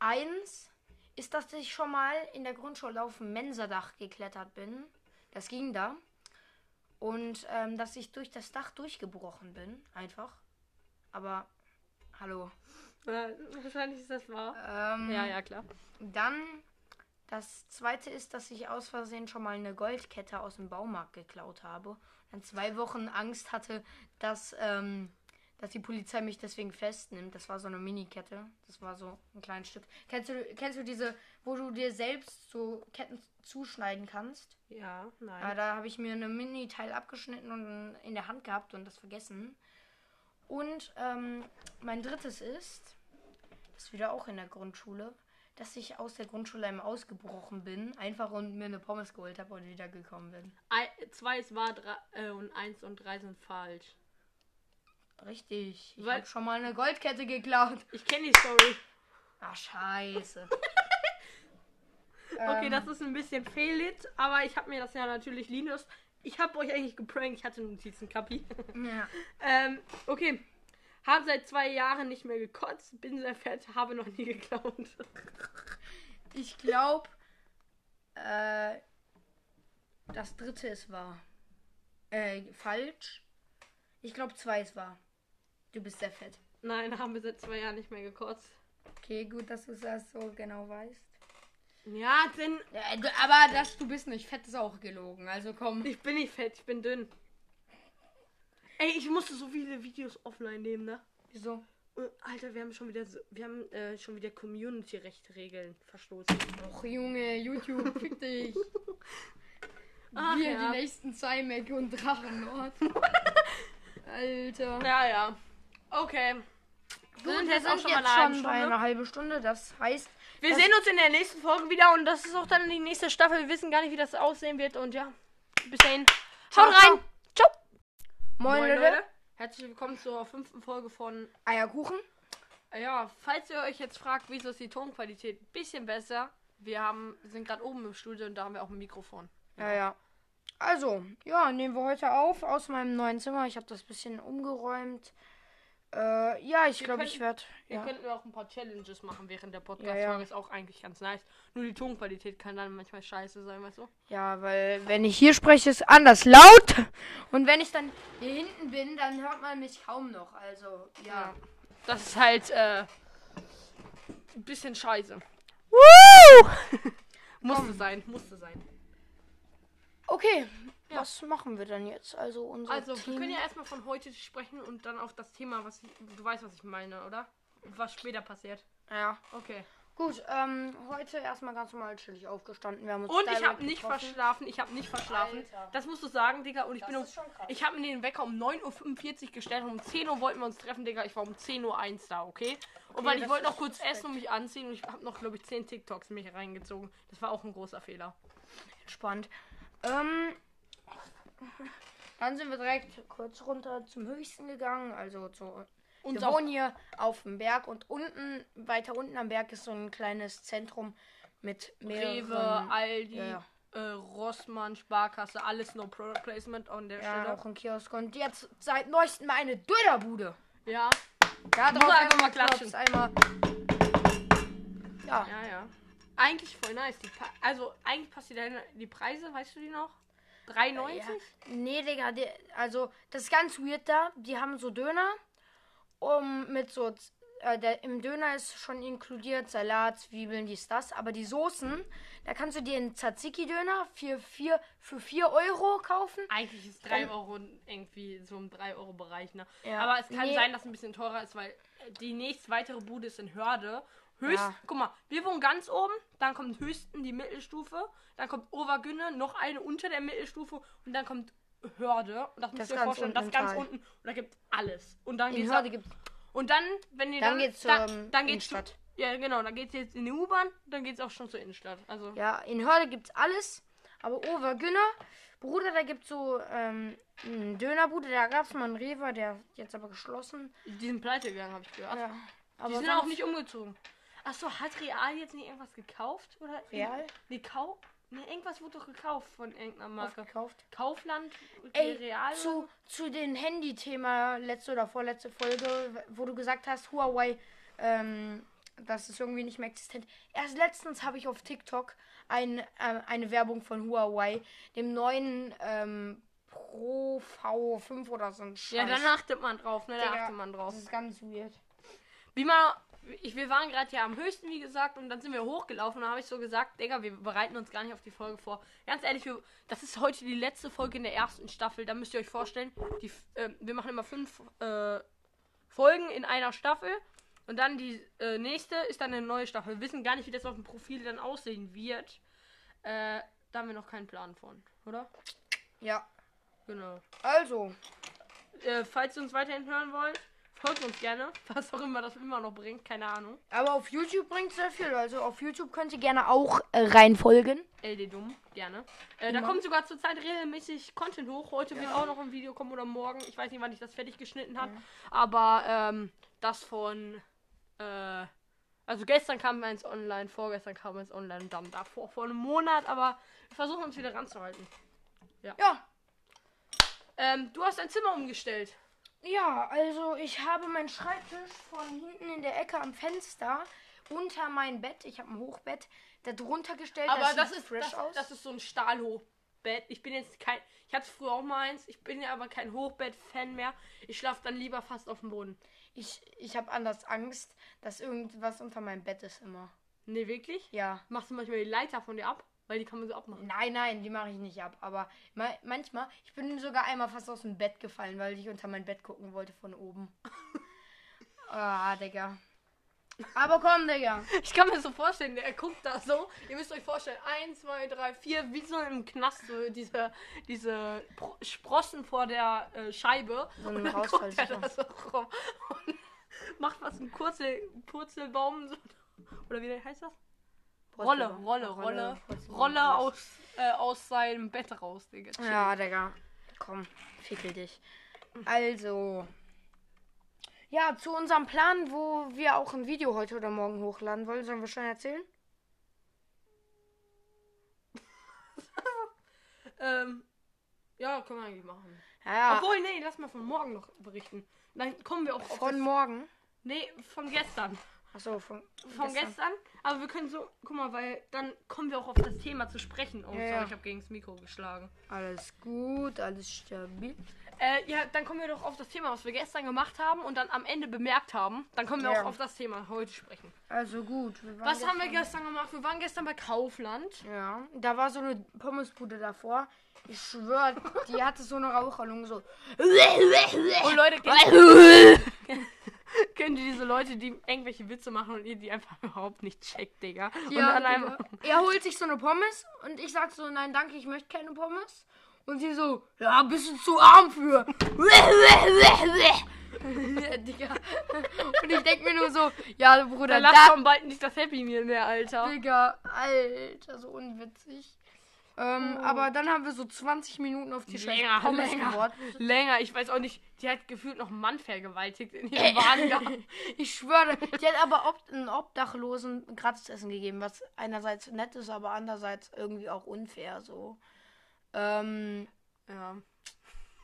Eins ist, dass ich schon mal in der Grundschule auf dem Mensadach geklettert bin. Das ging da. Und ähm, dass ich durch das Dach durchgebrochen bin, einfach. Aber, hallo. Äh, wahrscheinlich ist das wahr. Ähm, Ja, ja, klar. Dann, das zweite ist, dass ich aus Versehen schon mal eine Goldkette aus dem Baumarkt geklaut habe. Dann zwei Wochen Angst hatte, dass, ähm, dass die Polizei mich deswegen festnimmt. Das war so eine Mini-Kette. Das war so ein kleines Stück. Kennst du, kennst du diese, wo du dir selbst so Ketten zuschneiden kannst? Ja, nein. Ja, da habe ich mir eine Mini-Teil abgeschnitten und in der Hand gehabt und das vergessen. Und ähm, mein drittes ist, das ist wieder auch in der Grundschule, dass ich aus der Grundschule einmal ausgebrochen bin, einfach und mir eine Pommes geholt habe und wieder gekommen bin. Ei- zwei ist wahr drei, äh, und eins und drei sind falsch. Richtig. Ich Weil- habe schon mal eine Goldkette geklaut. Ich kenne die Story. Ah, scheiße. Okay, Ähm, das ist ein bisschen fehlit, aber ich habe mir das ja natürlich Linus. Ich habe euch eigentlich geprankt. Ich hatte Notizen, Kapi. Ja. ähm, okay. Habe seit zwei Jahren nicht mehr gekotzt, bin sehr fett, habe noch nie geklaut. Ich glaube, äh, das dritte ist wahr. Äh, falsch. Ich glaube, zwei ist wahr. Du bist sehr fett. Nein, haben wir seit zwei Jahren nicht mehr gekotzt. Okay, gut, dass du das so genau weißt. Ja, denn Ja, du, aber dass du bist nicht fett, ist auch gelogen. Also komm. ich bin nicht fett, ich bin dünn. Ey, ich musste so viele Videos offline nehmen, ne? Wieso? Und, Alter, wir haben schon wieder so, wir haben äh, schon wieder Community-Recht-Regeln verstoßen. Och, Junge, YouTube, fick dich. Ach, Wir, ja. die nächsten Cymac und Drachenlord. Alter. Ja, ja. Okay. Gut, sind wir jetzt auch schon jetzt mal eine halbe schon bei Stunde. einer halben Stunde. Das heißt, Wir sehen uns in der nächsten Folge wieder und das ist auch dann die nächste Staffel. Wir wissen gar nicht, wie das aussehen wird und ja, bis dahin. Ciao, Haut rein. Ciao. moin, Leute. Herzlich willkommen zur fünften Folge von. Eierkuchen. Ja, falls ihr euch jetzt fragt, wieso ist die Tonqualität ein bisschen besser, wir haben wir sind gerade oben im Studio und da haben wir auch ein Mikrofon. Ja, ja. Also, ja, nehmen wir heute auf aus meinem neuen Zimmer. Ich habe das bisschen umgeräumt. Äh, ja, ich Wir glaube, ich werde. Wir Ja. könnten auch ein paar Challenges machen während der Ja, Podcast-Folge. ja. Ist auch eigentlich ganz nice. Nur die Tonqualität kann dann manchmal scheiße sein, weißt du? ja, weil wenn ich hier spreche, ist anders laut. Und wenn ich dann hier hinten bin, dann hört man mich kaum noch. Also, ja. Das ist halt äh, ein bisschen scheiße. Woo! Musste sein, musste sein. Okay, Ja. was machen wir dann jetzt? Also, unser Also, wir Team. können ja erstmal von heute sprechen und dann auf das Thema, was ich, du weißt, was ich meine, oder? Was später passiert. Ja. Okay. Gut, ähm, heute erstmal ganz normal chillig aufgestanden. Wir haben uns Und ich habe nicht getroffen. verschlafen. Ich habe nicht verschlafen. Alter. Das musst du sagen, Digga. Und ich Das bin um. Ich habe mir den Wecker um 9.45 Uhr gestellt und um 10 Uhr wollten wir uns treffen, Digga. Ich war um 10.01 Uhr da, okay? Und weil ich wollte noch kurz Respekt. essen und mich anziehen und ich habe noch, glaube ich, 10 TikToks in mich reingezogen. Das war auch ein großer Fehler. Entspannt. Ähm, dann sind wir direkt kurz runter zum höchsten gegangen. Also zu. Wir Unser wohnen hier auf dem Berg und unten, weiter unten am Berg ist so ein kleines Zentrum mit mehreren. Rewe, Aldi, Ja, ja. Äh, Rossmann, Sparkasse, alles No Product Placement an der ja, Stelle. auch ein Kiosk. Und jetzt seit neuestem eine Dönerbude. Ja, Ja, Muss einfach mal klatschen. Einmal. Ja. ja, ja. Eigentlich voll nice. Also, eigentlich passt die, die Preise, weißt du die noch? 3,90? Ja. Nee, Digga, die, also das ist ganz weird da. Die haben so Döner um mit so äh, der, im Döner ist schon inkludiert Salat, Zwiebeln, dies, das. Aber die Soßen, da kannst du dir einen Tzatziki-Döner für 4 für vier Euro kaufen. Eigentlich ist 3 Euro irgendwie so im 3-Euro-Bereich, ne? Ja. Aber es kann Nee. sein, dass es ein bisschen teurer ist, weil die nächste weitere Bude ist in Hörde. Höchst, Ja. guck mal, wir wohnen ganz oben, dann kommt Höchsten die Mittelstufe, dann kommt Obergünne, noch eine unter der Mittelstufe und dann kommt Hörde. Und das müsst ist ihr euch ganz vorstellen, das unten ganz Tal. unten und da gibt alles. Und dann geht's Hörde ab- gibt Und dann, wenn ihr Dann dann, geht's dann, zur, dann geht's zu, Innenstadt. Ja, genau. Dann geht's jetzt in die U-Bahn, dann geht's auch schon zur Innenstadt. Also, Ja, in Hörde gibt's alles. Aber Over Günner, Bruder, da gibt's so ähm, einen Dönerbude, da gab's mal einen Rewe, der ist jetzt aber geschlossen. die sind pleite gegangen, habe ich gehört. Ja. die Aber sind sonst- auch nicht umgezogen. Achso, hat Real jetzt nicht irgendwas gekauft? Oder? Real? Nee, Kau nee, irgendwas wurde doch gekauft von irgendeiner Marke. gekauft. Kaufland? Ey, Real? zu, zu den Handy-Thema letzte oder vorletzte Folge, wo du gesagt hast, Huawei, ähm, das ist irgendwie nicht mehr existent. Erst letztens habe ich auf TikTok ein, äh, eine Werbung von Huawei, dem neuen ähm, Pro V5 oder so ein Scheiß. Ja, dann achtet man drauf, ne? Da Digga, achtet man drauf. Das ist ganz weird. Wie man. Ich, wir waren gerade ja am höchsten, wie gesagt, und dann sind wir hochgelaufen. Und da habe ich so gesagt, Digga, wir bereiten uns gar nicht auf die Folge vor. Ganz ehrlich, wir, das ist heute die letzte Folge in der ersten Staffel. Da müsst ihr euch vorstellen, die, äh, wir machen immer fünf äh, Folgen in einer Staffel. Und dann die äh, nächste ist dann eine neue Staffel. Wir wissen gar nicht, wie das auf dem Profil dann aussehen wird. Äh, da haben wir noch keinen Plan von, oder? Ja. Genau. Also, Äh, falls ihr uns weiterhin hören wollt, folgt uns gerne. Was auch immer das immer noch bringt, keine Ahnung. aber auf YouTube bringt sehr viel. Also auf YouTube könnt ihr gerne auch äh, reinfolgen. LD Dumm, gerne. Äh, da kommt sogar zurzeit regelmäßig Content hoch. Heute wird auch noch ein Video kommen oder morgen. Ich weiß nicht, wann ich das fertig geschnitten habe. Aber ähm, das von. Äh, also gestern kam eins online, vorgestern kam eins online und dann davor vor einem Monat. Aber wir versuchen uns wieder ranzuhalten. Ja. Ähm, du hast dein Zimmer umgestellt. Ja, also ich habe meinen Schreibtisch von hinten in der Ecke am Fenster unter mein Bett, ich habe ein Hochbett, da drunter gestellt. Aber sieht das ist, fresh das, aus. das ist so ein Stahlhochbett. Ich bin jetzt kein. Ich hatte früher auch mal eins. Ich bin ja aber kein Hochbett-Fan mehr. Ich schlafe dann lieber fast auf dem Boden. ich ich habe anders Angst, dass irgendwas unter meinem Bett ist immer. Nee, wirklich? Ja. Machst du manchmal die Leiter von dir ab? Weil die kann man so abmachen. Nein, nein, die mache ich nicht ab. Aber ma manchmal, ich bin sogar einmal fast aus dem Bett gefallen, weil ich unter mein Bett gucken wollte von oben. ah, Digga. Aber komm, Digga. Ich kann mir so vorstellen, er guckt da so. Ihr müsst euch vorstellen, eins, zwei, drei, vier, wie so im Knast, so diese, diese Pro- Sprossen vor der äh, Scheibe. So und dann guckt er da so rum und macht was, ein Kurzel, Purzelbaum. So, oder wie heißt das? Rolle, Rolle, Rolle, Rolle aus, äh, aus seinem Bett raus, Digga. Ja, Digga. Komm, fickel dich. Also. Ja, zu unserem Plan, wo wir auch ein Video heute oder morgen hochladen wollen, sollen wir schon erzählen? Ähm, ja, können wir eigentlich machen. Ja, ja. Obwohl, nee, lass mal von morgen noch berichten. Dann kommen wir auch auf Von morgen. Nee, von gestern. Achso, von, Von gestern. Aber wir können so, guck mal, weil dann kommen wir auch auf das Thema zu sprechen. Oh, Ja, sorry, ja. ich habe gegen das Mikro geschlagen. Alles gut, alles stabil. Äh, ja, dann kommen wir doch auf das Thema, was wir gestern gemacht haben und dann am Ende bemerkt haben. Dann können wir Ja. auch auf das Thema heute sprechen. Also gut. wir waren Was haben wir gestern- gemacht? Wir waren gestern bei Kaufland. Ja, da war so eine Pommesbude davor. Ich schwör, die hatte so eine Raucherlunge so. Und Leute, kennt, kennt ihr diese Leute, die irgendwelche Witze machen und ihr die einfach überhaupt nicht checkt, Digga? und Ja, dann einfach. Digga. er holt sich so eine Pommes und ich sag so, nein, danke, ich möchte keine Pommes. Und sie so, ja, bist du zu arm für. Digga. Und ich denk mir nur so, ja, Bruder, Da lacht da, schon bald nicht das Happy Meal mehr, Alter. Digga, Alter, so unwitzig. Ähm, aber dann haben wir so 20 Minuten auf die Länger, Pommes länger, gewartet. länger. Ich weiß auch nicht, die hat gefühlt noch einen Mann vergewaltigt in ihrem Wagen. Ich schwöre, die hat aber ob, einen Obdachlosen Gratisessen gegeben, was einerseits nett ist, aber andererseits irgendwie auch unfair so. Ähm, Ja.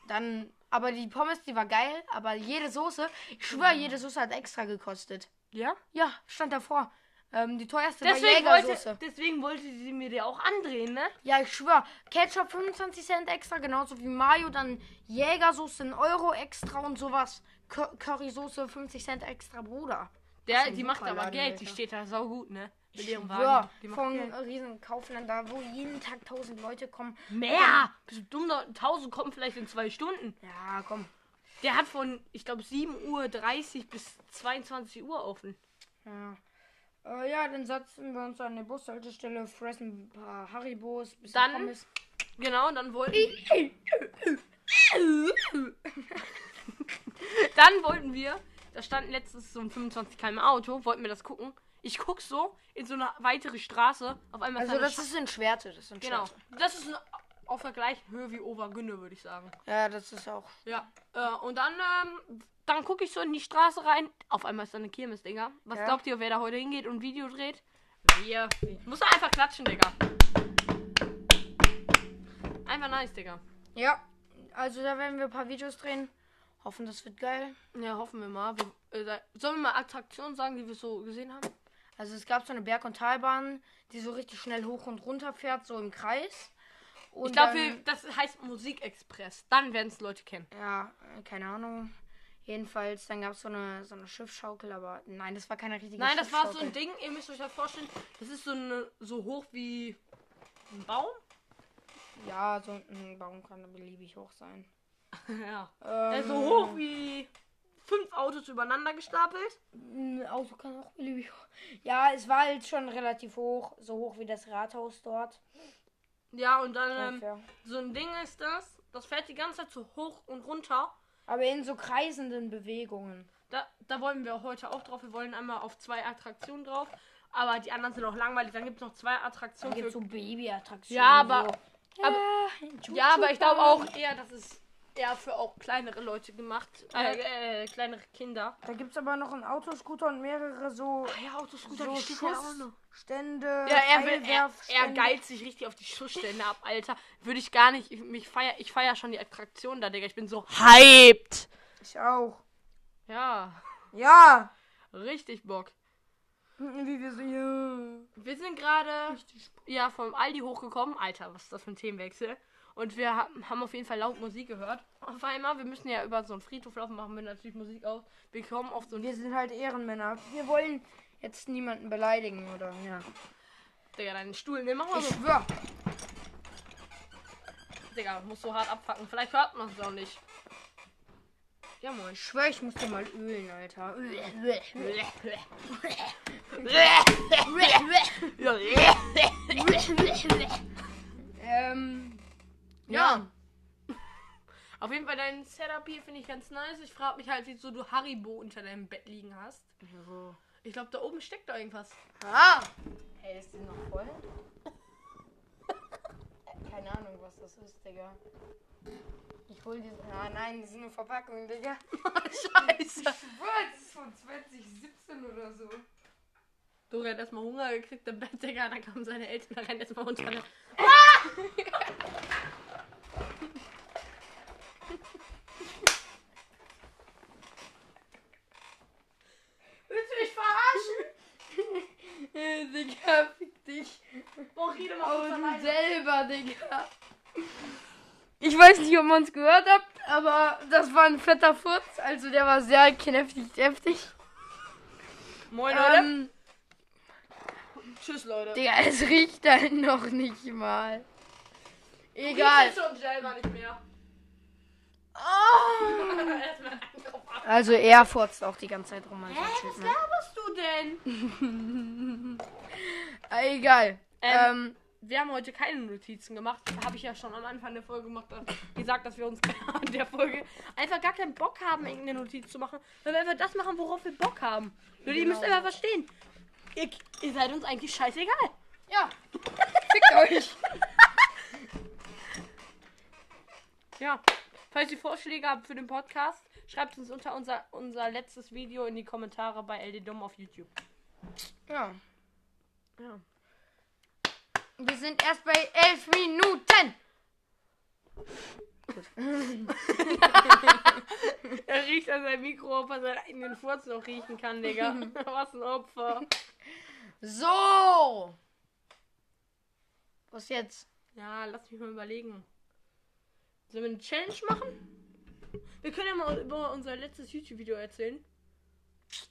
dann, aber die Pommes, die war geil, aber jede Soße, ich schwöre, jede Soße hat extra gekostet. Ja? Ja, stand davor. Ähm, die teuerste Deswegen war wollte, Jägersoße. deswegen wollte sie mir die auch andrehen, ne? Ja, ich schwöre, Ketchup 25 Cent extra, genauso wie Mayo, dann Jägersoße ein Euro extra und sowas. Cur- Currysoße 50 Cent extra, Bruder. Der, die macht aber Geld, die steht da sau gut, ne? Mit ihrem Ja, Wagen. Macht von Geld. riesen Kaufländer, wo jeden Tag 1000 Leute kommen. Mehr! Bist du dumm? 1000 kommen vielleicht in zwei Stunden. Ja, komm. Der hat von, ich glaube, 7.30 Uhr bis 22 Uhr offen. Ja. Äh, ja, dann setzen wir uns an die Bushaltestelle, fressen ein paar Haribos, bisschen Dann- Pommes. Genau, dann wollten Dann wollten wir, da stand letztens so ein 25 km Auto, wollten wir das gucken. Ich guck so in so eine weitere Straße. Auf einmal Also das ist in Schwerte, das sind Genau. Schwerte. Das ist eine, auf der gleichen Höhe wie Obergünne, würde ich sagen. Ja, das ist auch. Ja. Äh, und dann, ähm, dann gucke ich so in die Straße rein. Auf einmal ist da eine Kirmes, Digga. Was Ja. glaubt ihr, wer da heute hingeht und ein Video dreht? Wir. Muss er einfach klatschen, Digga. Einfach nice, Digga. Ja, also da werden wir ein paar Videos drehen. Hoffen, das wird geil. Ja, hoffen wir mal. Wir, äh, sollen wir mal Attraktionen sagen, die wir so gesehen haben? Also es gab so eine Berg- und Talbahn, die so richtig schnell hoch und runter fährt, so im Kreis. Und Ich glaube, das heißt Musikexpress. Dann werden es Leute kennen. Ja, äh, keine Ahnung. Jedenfalls, dann gab es so eine, so eine Schiffsschaukel, aber nein, das war keine richtige Nein, das war so ein Ding, ihr müsst euch das vorstellen. Das ist so, eine, so hoch wie ein Baum. Ja, so ein Baum kann beliebig hoch sein. ja. Ähm, so hoch wie fünf Autos übereinander gestapelt. Ein Auto kann auch beliebig hoch. Ja, es war halt schon relativ hoch, so hoch wie das Rathaus dort. Ja, und dann ähm, so ein Ding ist das. Das fährt die ganze Zeit so hoch und runter. Aber in so kreisenden Bewegungen. Da, da wollen wir heute auch drauf. Wir wollen einmal auf zwei Attraktionen drauf. Aber die anderen sind auch langweilig. Dann gibt es noch zwei Attraktionen. gibt Für, so Babyattraktionen. Ja, aber- so. aber- Ja, ja, aber ich glaube auch eher, dass es eher für auch kleinere Leute gemacht. Äh, äh, kleinere Kinder. Da gibt es aber noch einen Autoscooter und mehrere so, Ja, Autoscooter, so die. Schussstände. Ja, er, will, er, er geilt sich richtig auf die Schussstände ab, Alter. Würde ich gar nicht. Ich, mich feier, ich feier schon die Attraktion da, Digga. Ich bin so hyped. Ich auch. Ja, Ja. richtig Bock. Wie wir so, ja. Wir sind gerade ja vom Aldi hochgekommen. Alter, was ist das für ein Themenwechsel? Und wir ha- haben auf jeden Fall laut Musik gehört. Auf einmal, wir müssen ja über so einen Friedhof laufen, machen wir natürlich Musik aus. Wir kommen auf so einen. Wir sind halt Ehrenmänner. Wir wollen jetzt niemanden beleidigen, oder? Ja. Digga, deinen Stuhl nehmen. Mach mal Ich so. schwör. Digga, muss so hart abfacken. Vielleicht hört man es auch nicht. Ja, moin. Ich schwör, ich muss dir mal ölen, Alter. ähm. Ja. Auf jeden Fall dein Setup hier finde ich ganz nice. Ich frage mich halt, wieso du Haribo unter deinem Bett liegen hast. Ich glaube, da oben steckt da irgendwas. Ah! Hey, ist die noch voll? Keine Ahnung, was das ist, Digga. Ich hol die. Ah, nein, die sind eine Verpackung, Digga. Scheiße. schwör, das ist von 2017 oder so. Dori hat erstmal Hunger gekriegt im Bett, Digga. Dann kamen seine Eltern da rein erstmal unter der. Willst du mich verarschen? Äh, Digga, fick dich. Boah, Rede mal Aber du alleine. selber, Digga. Ich weiß nicht, ob man es gehört habt, aber das war ein fetter Furz. Also der war sehr kräftig, deftig. Moin, Leute. Ähm, Tschüss, Leute. Digga, es riecht halt noch nicht mal. Egal. Du schon selber nicht mehr. Oh. Also er furzt auch die ganze Zeit rum. Also Hä, was laberst du denn? Äh, Egal. Ähm, Ähm, Wir haben heute keine Notizen gemacht. Habe ich ja schon am Anfang der Folge gemacht, äh, gesagt, dass wir uns an der Folge einfach gar keinen Bock haben, irgendeine Notiz zu machen. Weil wir einfach das machen, worauf wir Bock haben. Leute, ihr Genau. müsst einfach verstehen. Ihr, ihr seid uns eigentlich scheißegal. ja. Fickt euch. Ja. Falls ihr Vorschläge habt für den Podcast, schreibt uns unter unser, unser letztes Video in die Kommentare bei LD Dumm auf YouTube. Ja. Ja. Wir sind erst bei elf Minuten. Er riecht an seinem Mikro, ob er seinen eigenen Furz noch riechen kann, Digga. Was ein Opfer. So. Was jetzt? Ja, lass mich mal überlegen. Sollen wir eine Challenge machen? Wir können ja mal über unser letztes YouTube-Video erzählen.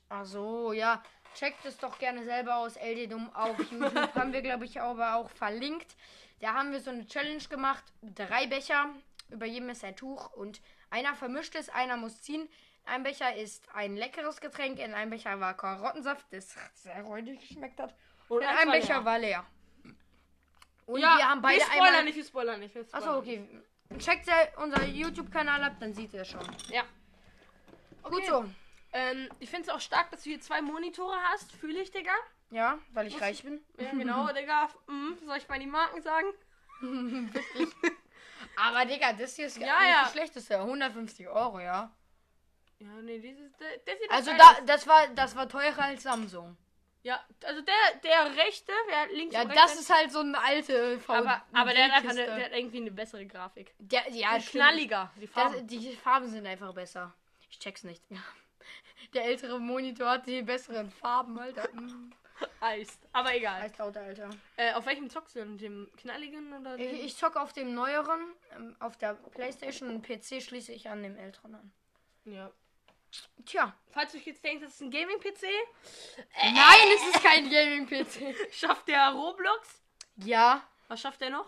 Ach so, ja. Checkt es doch gerne selber aus. LD Dumm auf YouTube haben wir, glaube ich, aber auch verlinkt. Da haben wir so eine Challenge gemacht. Drei Becher. Über jedem ist ein Tuch. Und einer vermischt es, einer muss ziehen. Ein Becher ist ein leckeres Getränk. In einem Becher war Karottensaft, das sehr räudig geschmeckt hat. Und eins ein war Becher leer. war leer. Und ja, wir haben beide wir spoilern einmal... nicht, wir spoilern nicht. Wir spoilern Achso, okay. Checkt se- unser YouTube-Kanal ab, dann seht ihr schon. Ja. Gut so. Ähm, ich finde es auch stark, dass du hier zwei Monitore hast. Fühle ich, Digga. Ja, weil ich reich bin. Ja, genau, Digga. Mhm. Soll ich mal die Marken sagen? Aber Digga, das hier ist Ja, nicht ja. das schlechteste. 150 Euro, ja. Ja, nee, dieses, der sieht Also da, das war, das war teurer als Samsung. Ja, also der, der rechte, der links Ja, das ist halt so eine alte VD aber, aber der hat einfach eine, der hat irgendwie eine bessere Grafik. Der, ja, Ein stimmt. knalliger, die Das, Farben. die Farben sind einfach besser. Ich check's nicht. Ja. Der ältere Monitor hat die besseren Farben, Alter. Mm. Eist. Aber egal. Eislaut, Alter. Äh, auf welchem zockst du denn? Dem knalligen oder dem? Ich, ich zocke auf dem neueren, ähm, auf der Playstation und PC schließe ich an dem älteren an. Ja. Tja. Falls du jetzt denkst, das ist ein Gaming-PC, Nein, es ist kein Gaming-PC. schafft der Roblox? Ja. Was schafft der noch?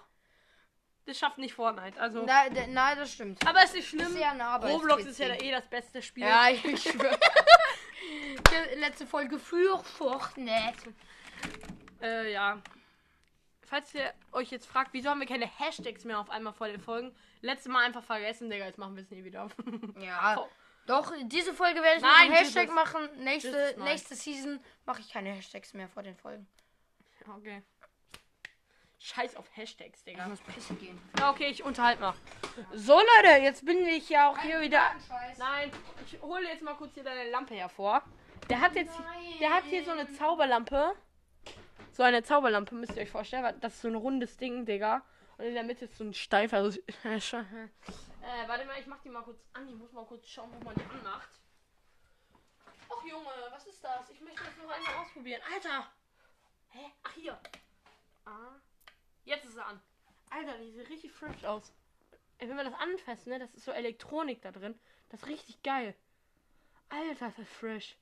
Das schafft nicht Fortnite. Also. Na, d- na, das stimmt. Aber es ist nicht schlimm. ist ja Roblox ist ja eh das beste Spiel. Ja, ich schwöre. Letzte Folge für Fortnite. Äh, ja. Falls ihr euch jetzt fragt, wieso haben wir keine Hashtags mehr auf einmal vor den Folgen? Letztes Mal einfach vergessen, Digga, jetzt machen wir es nie wieder. Ja. Doch, diese Folge werde ich noch Nein, einen Hashtag dieses- machen. Nächste, nein. nächste Season mache ich keine Hashtags mehr vor den Folgen. okay. Scheiß auf Hashtags, Ich Digga. muss pissen gehen. Ja, okay, ich unterhalte mal. So, Leute, jetzt bin ich ja auch hier wieder. Nein, ich hole jetzt mal kurz hier deine Lampe hervor. Der hat jetzt, der hat hier so eine Zauberlampe. So eine Zauberlampe, müsst ihr euch vorstellen. Das ist so ein rundes Ding, Digga. Und in der Mitte ist so ein steifer. Also, äh, warte mal, ich mach die mal kurz an. Ich muss mal kurz schauen, wo man die anmacht. Ach Junge, was ist das? Ich möchte das noch einmal ausprobieren. Alter! Hä? Ach hier. Ah. Jetzt ist er an. Alter, die sieht richtig frisch aus. Wenn man das anfasst, ne, das ist so Elektronik da drin. Das ist richtig geil. Alter, das ist frisch.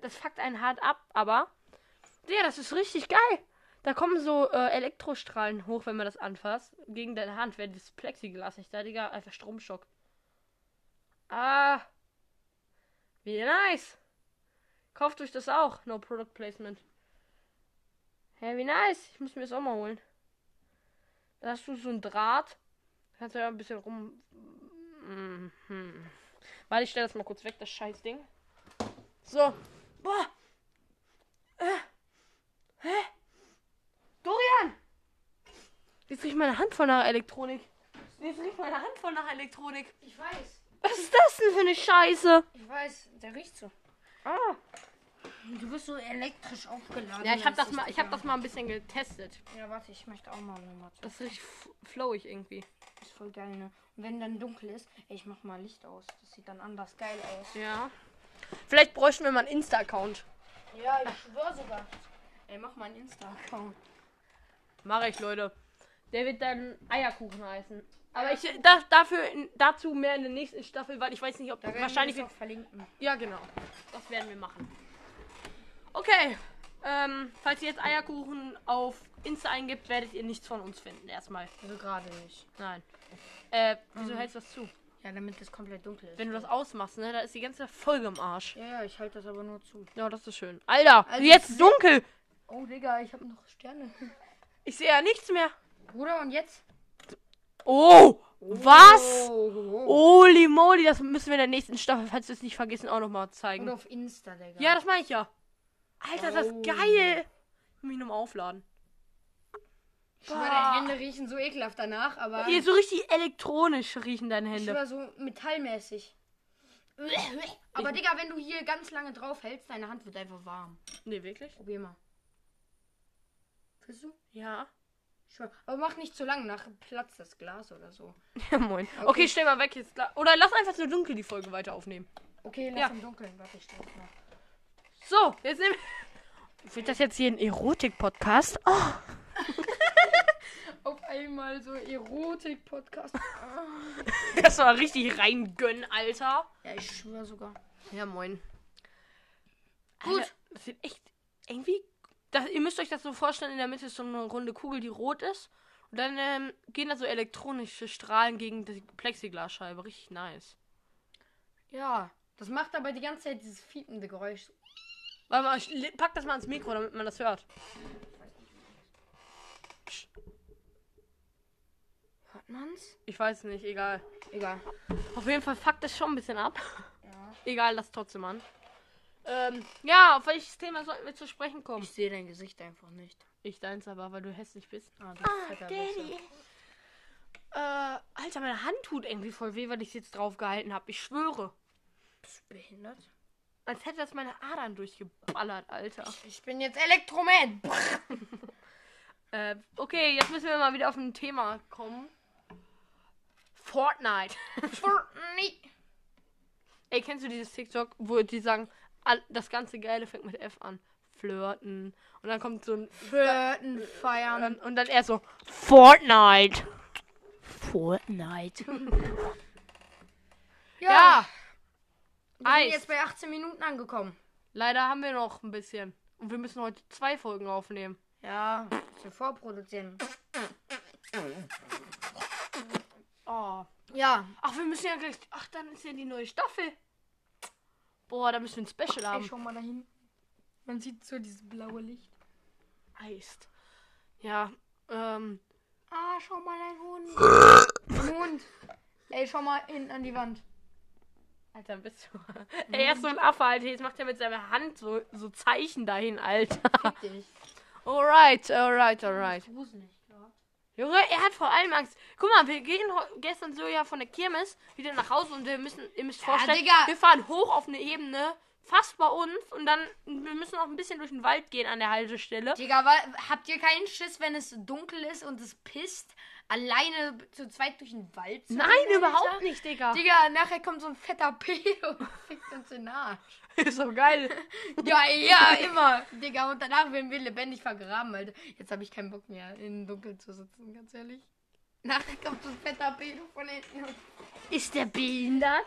Das fuckt einen hart ab, aber. Ja, das ist richtig geil. Da kommen so äh, Elektrostrahlen hoch, wenn man das anfasst. Gegen deine Hand, wenn das Plexiglas nicht da, Digga, einfach Stromschock. Ah. Wie nice. Kauft euch das auch. No Product Placement. Hä, wie nice. Ich muss mir das auch mal holen. Da hast du so ein Draht. Da kannst du ja ein bisschen rum. Mhm. Warte, ich stelle das mal kurz weg, das scheiß Ding. So. Boah. Äh. Hä? Dorian! Jetzt riecht meine Hand voll nach Elektronik. Jetzt riecht meine Hand voll nach Elektronik. Ich weiß. Was ist das denn für eine Scheiße? Ich weiß, der riecht so. Ah. Du bist so elektrisch aufgeladen. Ja, ich habe das mal, ich habe das mal ein bisschen getestet. Ja, warte, ich möchte auch mal nochmal Das ist richtig f- flowig irgendwie. Das ist voll geil, ne? Und wenn dann dunkel ist, ey, ich mach mal Licht aus. Das sieht dann anders geil aus. Ja. Vielleicht bräuchten wir mal einen Insta-Account. Ja, ich schwör sogar. Ey, mach mal einen Insta-Account. Mache ich, Leute. Der wird dann Eierkuchen heißen. Aber ich da, dafür dazu mehr in der nächsten Staffel, weil ich weiß nicht, ob Da wahrscheinlich wir das auch verlinken. Ja, genau. Das werden wir machen. Okay. Ähm, falls ihr jetzt Eierkuchen auf Insta eingibt, werdet ihr nichts von uns finden. Erstmal. Also gerade nicht. Nein. Äh, wieso hältst du das zu? Ja, damit es komplett dunkel ist. Wenn du das ausmachst, ne, da ist die ganze Folge im Arsch. ja, ja, ich halte das aber nur zu. Ja, das ist schön. Alter, Also jetzt ist dunkel. Oh, Digga, ich habe noch Sterne. Ich sehe ja nichts mehr. Bruder, und jetzt? Oh, was? Oh, Holy moly, das müssen wir in der nächsten Staffel, falls wir es nicht vergessen, auch nochmal Und zeigen. auf Insta, Digga. Ja, das meine ich ja. Alter, das ist geil. Ich muss mich nochmal aufladen. Ich schwör, deine Hände riechen so ekelhaft danach, aber. Hier so richtig elektronisch riechen deine Ich Hände. schwör, so metallmäßig. Aber Digga, wenn du hier ganz lange drauf hältst, deine Hand wird einfach warm. Nee, wirklich? Probier mal. Fühlst du? Ja. Aber mach nicht zu lang, nach platzt das Glas oder so. Ja, moin. Okay, Okay. stell mal weg jetzt. klar. Oder lass einfach so dunkel die Folge weiter aufnehmen. Okay, lass Ja. im Dunkeln. Warte, ich stell das mal. So, jetzt nehmen Wird das jetzt hier ein Erotik-Podcast? Oh. Auf einmal so Erotik-Podcast. Das war richtig reingönn, Alter. ja, ich schwör sogar. Ja, moin. Gut. Alter, das sieht echt irgendwie. Das, ihr müsst euch das so vorstellen, in der Mitte ist so eine runde Kugel, die rot ist. Und dann ähm, gehen da so elektronische Strahlen gegen die Plexiglasscheibe. Richtig nice. Ja, das macht aber die ganze Zeit dieses fiepende Geräusch. Warte mal, ich pack das mal ans Mikro, damit man das hört. Hört man's? Ich weiß nicht, egal. Egal. Auf jeden Fall fuckt das schon ein bisschen ab. Ja. Egal, lass trotzdem an. Ähm, ja, auf welches Thema sollten wir zu sprechen kommen? Ich sehe dein Gesicht einfach nicht. Ich deins aber, weil du hässlich bist. Ah, du Ah, fetter Daddy. Äh, Alter, meine Hand tut irgendwie voll weh, weil ich jetzt drauf gehalten habe. Ich schwöre. Bist du behindert? Als hätte das meine Adern durchgeballert, Alter. Ich bin jetzt Elektroman. Äh, okay, jetzt müssen wir mal wieder auf ein Thema kommen. Fortnite. Fortnite. Ey, kennst du dieses TikTok, wo die sagen, das ganze Geile fängt mit F an? Flirten. Und dann kommt so ein. Flirten, feiern. Und, und dann erst so, Fortnite. Fortnite. ja. Wir sind Eis. jetzt bei 18 Minuten angekommen. Leider haben wir noch ein bisschen. Und wir müssen heute zwei Folgen aufnehmen. Ja, wir vorproduzieren. Oh. Ja, Ach, wir müssen ja gleich. Ach, dann ist ja die neue Staffel. Boah, da müssen wir ein Special ey, haben. schau mal dahin. Man sieht so dieses blaue Licht. Eist. Ja, ähm. Ah, schau mal dein Hund. Hund. Ey, schau mal hinten an die Wand. Alter, bist du. Ey, er ist so ein Affe, Alter. Jetzt macht er mit seiner Hand so, so Zeichen dahin, Alter. Fick dich. Alright, alright, alright. Gruselig, ja. Junge, er hat vor allem Angst. Guck mal, wir gehen gestern so ja von der Kirmes wieder nach Hause und wir müssen, ihr müsst vorstellen, Digga. wir fahren hoch auf eine Ebene, fast bei uns und dann, wir müssen noch ein bisschen durch den Wald gehen an der Haltestelle. Digga, habt ihr keinen Schiss, wenn es dunkel ist und es pisst, alleine zu zweit durch den Wald zu Nein, Alter? überhaupt nicht, Digga. Digga, nachher kommt so ein fetter Pedo und fickt uns in den Arsch. Ist so geil. Ja, ja, immer. Digga, und danach werden wir lebendig vergraben, Alter. Jetzt habe ich keinen Bock mehr, im Dunkeln zu sitzen, ganz ehrlich. Nachher kommt so ein fetter Pedo von hinten. Ist der behindert?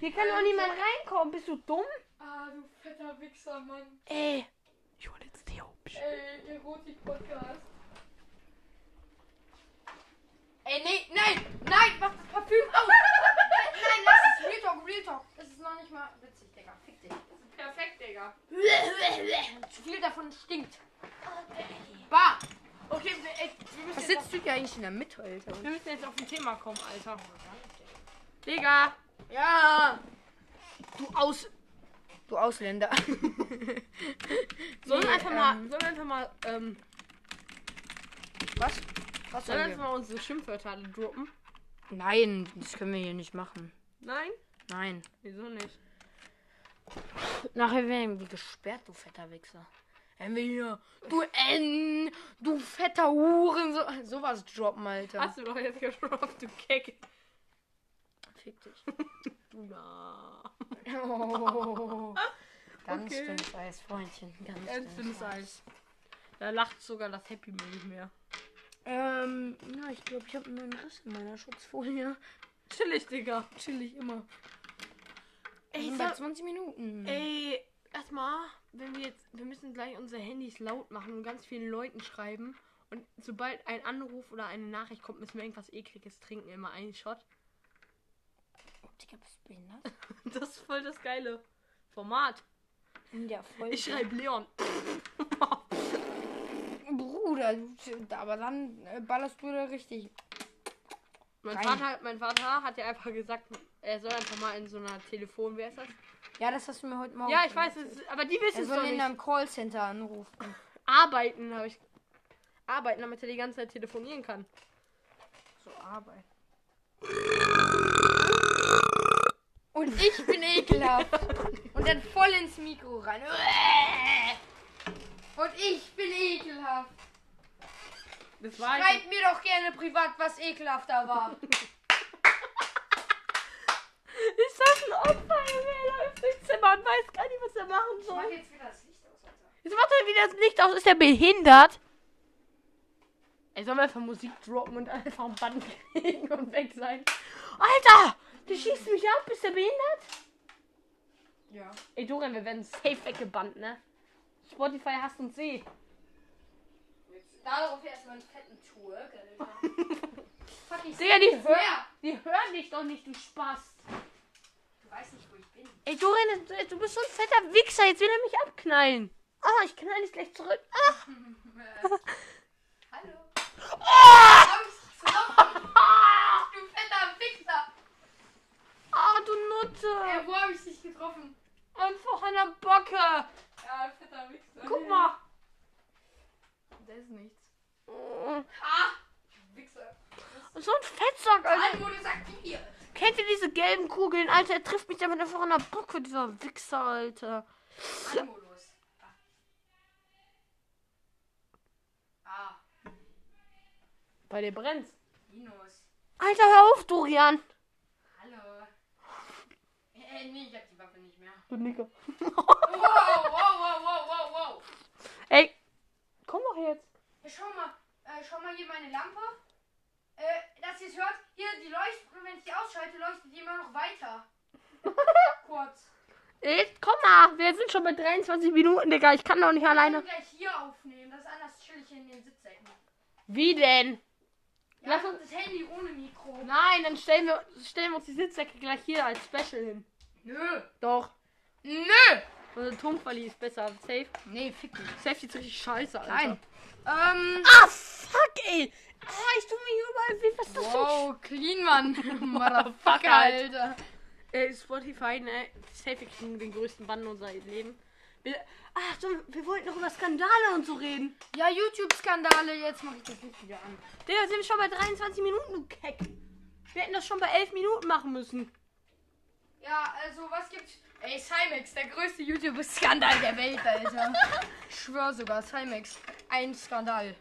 Hier kann doch niemand reinkommen. Bist du dumm? Ah, du fetter Wichser, Mann. Ey. Ich hol jetzt die Hubsch. Ey, Erotik-Podcast. Ey, nee, nein, nein, mach das Parfüm aus. nein, lass es. Real Talk, Real Talk. Das ist noch nicht mal witzig, Digga. Fick dich. Perfekt, Digga. Zu viel davon stinkt. Bah. Okay, wir, ey, wir, müssen Was jetzt sitzt du hier eigentlich in der Mitte, Alter? auf, wir müssen jetzt auf ein Thema kommen, Alter. Digga. Ja. Du Aus... Du Ausländer. Sollen wir Nee, einfach mal, ähm, sollen wir einfach mal, ähm, Was? Was sollen wir einfach mal unsere Schimpfwörter alle droppen? Nein, das können wir hier nicht machen. Nein? Nein. Wieso nicht? Nachher werden wir gesperrt, du fetter Wichser. Wenn wir hier, du N, du fetter Huren, so, sowas droppen, Alter. Hast du doch jetzt gedroppt, du Keck. Fick dich. Du na. Oh. Ganz Okay. dünnes Eis, Freundchen. Ganz, Ganz dünnes dünnes Eis. Da lacht sogar das Happy Meal nicht mehr. Ähm, ja, ich glaube, ich habe einen neuen Riss in meiner Schutzfolie. Chillig, Digga. Chillig immer. Ey, bei sag, 20 Minuten. ey, erstmal, wenn wir jetzt, wir müssen gleich unsere Handys laut machen und ganz vielen Leuten schreiben. Und sobald ein Anruf oder eine Nachricht kommt, müssen wir irgendwas ekliges trinken, immer einen Shot. Oh, Digga, bist du behindert? Das ist voll das geile Format. Der Folge. Ich schreibe Leon. Bruder, aber dann äh, ballerst du da richtig. Mein Rein. Vater, mein Vater hat ja einfach gesagt, er soll einfach mal in so einer Telefon, wer ist das? Ja, das hast du mir heute Morgen Ja, ich weiß, es, aber die wissen es soll doch in nicht. einem Callcenter anrufen. Arbeiten, habe ich. Arbeiten, damit er die ganze Zeit telefonieren kann. So Arbeit. Und ich bin ekelhaft. Und dann voll ins Mikro rein. Und ich bin ekelhaft. Das war Schreibt mir doch gerne privat, was ekelhafter war. Ist das ein Opfer? Er läuft durchs Zimmer und weiß gar nicht, was er machen soll. jetzt wieder das Licht aus, Alter. Jetzt macht er wieder das Licht aus. Ist er behindert? Ey, sollen wir einfach Musik droppen und einfach ein Band kriegen und weg sein? Alter! Du schießt mich ab. Bist du behindert? Ja. Ey, Dorian, wir werden safe weggebannt, ne? Spotify hasst uns eh. Darauf erstmal einen fetten Alter. Fuck, ich Digga, die, hör, die hören dich doch nicht, du Spaß. Du weißt nicht, wo ich bin. Ey, Dorian, du- bist so ein fetter Wichser. Jetzt will er mich abknallen. Ah, ich knall dich gleich zurück. Ah. Hallo. Getroffen? Du fetter Wichser. Ah, du Nutte. Äh, wo hab ich dich getroffen? Einfach an der Bocke. Ja, fetter Wichser. Guck mal. Da ist nichts. Ah, Wichser. so ein Fettsack, Alter. Anmodus aktiviert. Kennt ihr diese gelben Kugeln, Alter? Er trifft mich damit einfach an der Bocke, dieser Wichser, Alter. Anmodus. Ah. Ah, Bei dir brennt's. Minus. Alter, hör auf, Dorian. Hallo. Äh, nee, ich hab die Waffe nicht mehr. Du Nicker. Wow, wow, wow, wow, wow, wow. Ey, komm doch jetzt. Schau mal. Äh, schau mal hier meine Lampe. Äh, dass ihr es hört. Hier, die leuchtet, wenn ich die ausschalte, leuchtet die immer noch weiter. Kurz. Ey, komm mal. Wir sind schon bei 23 Minuten, Digga. Ich kann doch nicht Ich alleine. kann gleich hier aufnehmen. Das ist anders chillig in den Sitzecken. Wie denn? Ja, Lass uns- das Handy ohne Mikro. Nein, dann stellen wir, stellen wir uns die Sitzsäcke gleich hier als Special hin. Nö. Doch. Nö. Unser Tonquali ist besser. Safe. Nee, fick dich. Safe ist richtig scheiße, Alter. Nein. Ähm. Ah, fuck, ey. Ah, ich tu mir überall weh. Was ist das für Wow, clean, Mann. Motherfucker, Alter. Äh, Spotify, ne? Safe, kriegen den größten Bann unser Leben. Wir, ach, so, wir wollten noch über Skandale und so reden. Ja, YouTube-Skandale. Jetzt mach ich das Licht wieder an. Digga, sind wir schon bei 23 Minuten, du Keck. Wir hätten das schon bei 11 Minuten machen müssen. Ja, also, was gibt's? Ey, Cymex, der größte YouTube-Skandal der Welt, Alter. ich schwör sogar, Cymex. Ein Skandal.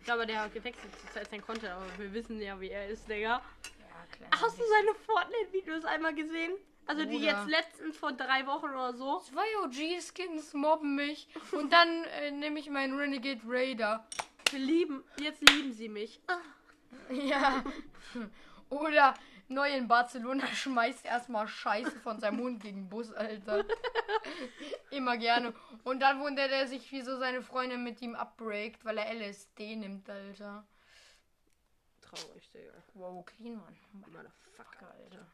Ich glaube, der hat gewechselt zurzeit sein Content, aber wir wissen ja, wie er ist, Digga. Ja, klar. Hast du seine Fortnite-Videos einmal gesehen? Also die Bruder. jetzt letztens vor drei Wochen oder so. Zwei OG-Skins mobben mich. Und dann äh, nehme ich meinen Renegade Raider. Wir lieben, jetzt lieben sie mich. Ah. Ja. Oder neu in Barcelona schmeißt erstmal Scheiße von seinem Hund gegen den Bus, Alter. Immer gerne. Und dann wundert er sich, wieso seine Freundin mit ihm abbreakt, weil er LSD nimmt, Alter. Traurig, Digga. Wow, clean, Mann. Motherfucker, Alter.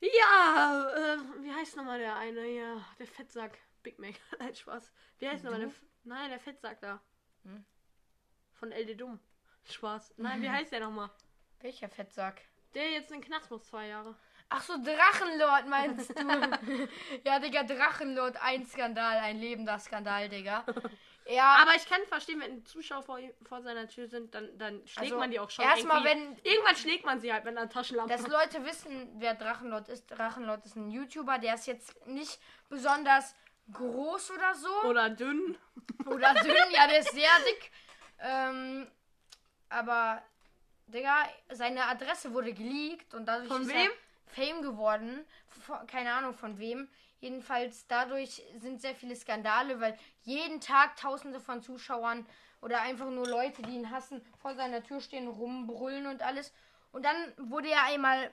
Ja, äh, wie heißt nochmal der eine hier? Der Fettsack. Big Mac. Nein, Spaß. Wie heißt nochmal der... F Nein, der Fettsack da. Hm? Von LD Dumm. Spaß. Nein, wie heißt der nochmal? Welcher Fettsack? Der jetzt in den Knast muss, zwei Jahre. Ach so, Drachenlord meinst du? ja, Digga, Drachenlord, ein Skandal, ein lebender Skandal, Digga. Ja, Aber ich kann verstehen, wenn Zuschauer vor, vor seiner Tür sind, dann, dann schlägt Also, man die auch schon. erstmal, irgendwie- Irgendwann schlägt man sie halt mit einer Taschenlampe. dass Leute wissen, wer Drachenlord ist. Drachenlord ist ein YouTuber, der ist jetzt nicht besonders groß oder so. Oder dünn. Oder dünn, ja, der ist sehr dick. Ähm, aber, Digga, seine Adresse wurde geleakt und dadurch Von ist wem? er Fame geworden. Von, keine Ahnung von wem. Jedenfalls dadurch sind sehr viele Skandale, weil jeden Tag tausende von Zuschauern oder einfach nur Leute, die ihn hassen, vor seiner Tür stehen, rumbrüllen und alles. Und dann wurde er einmal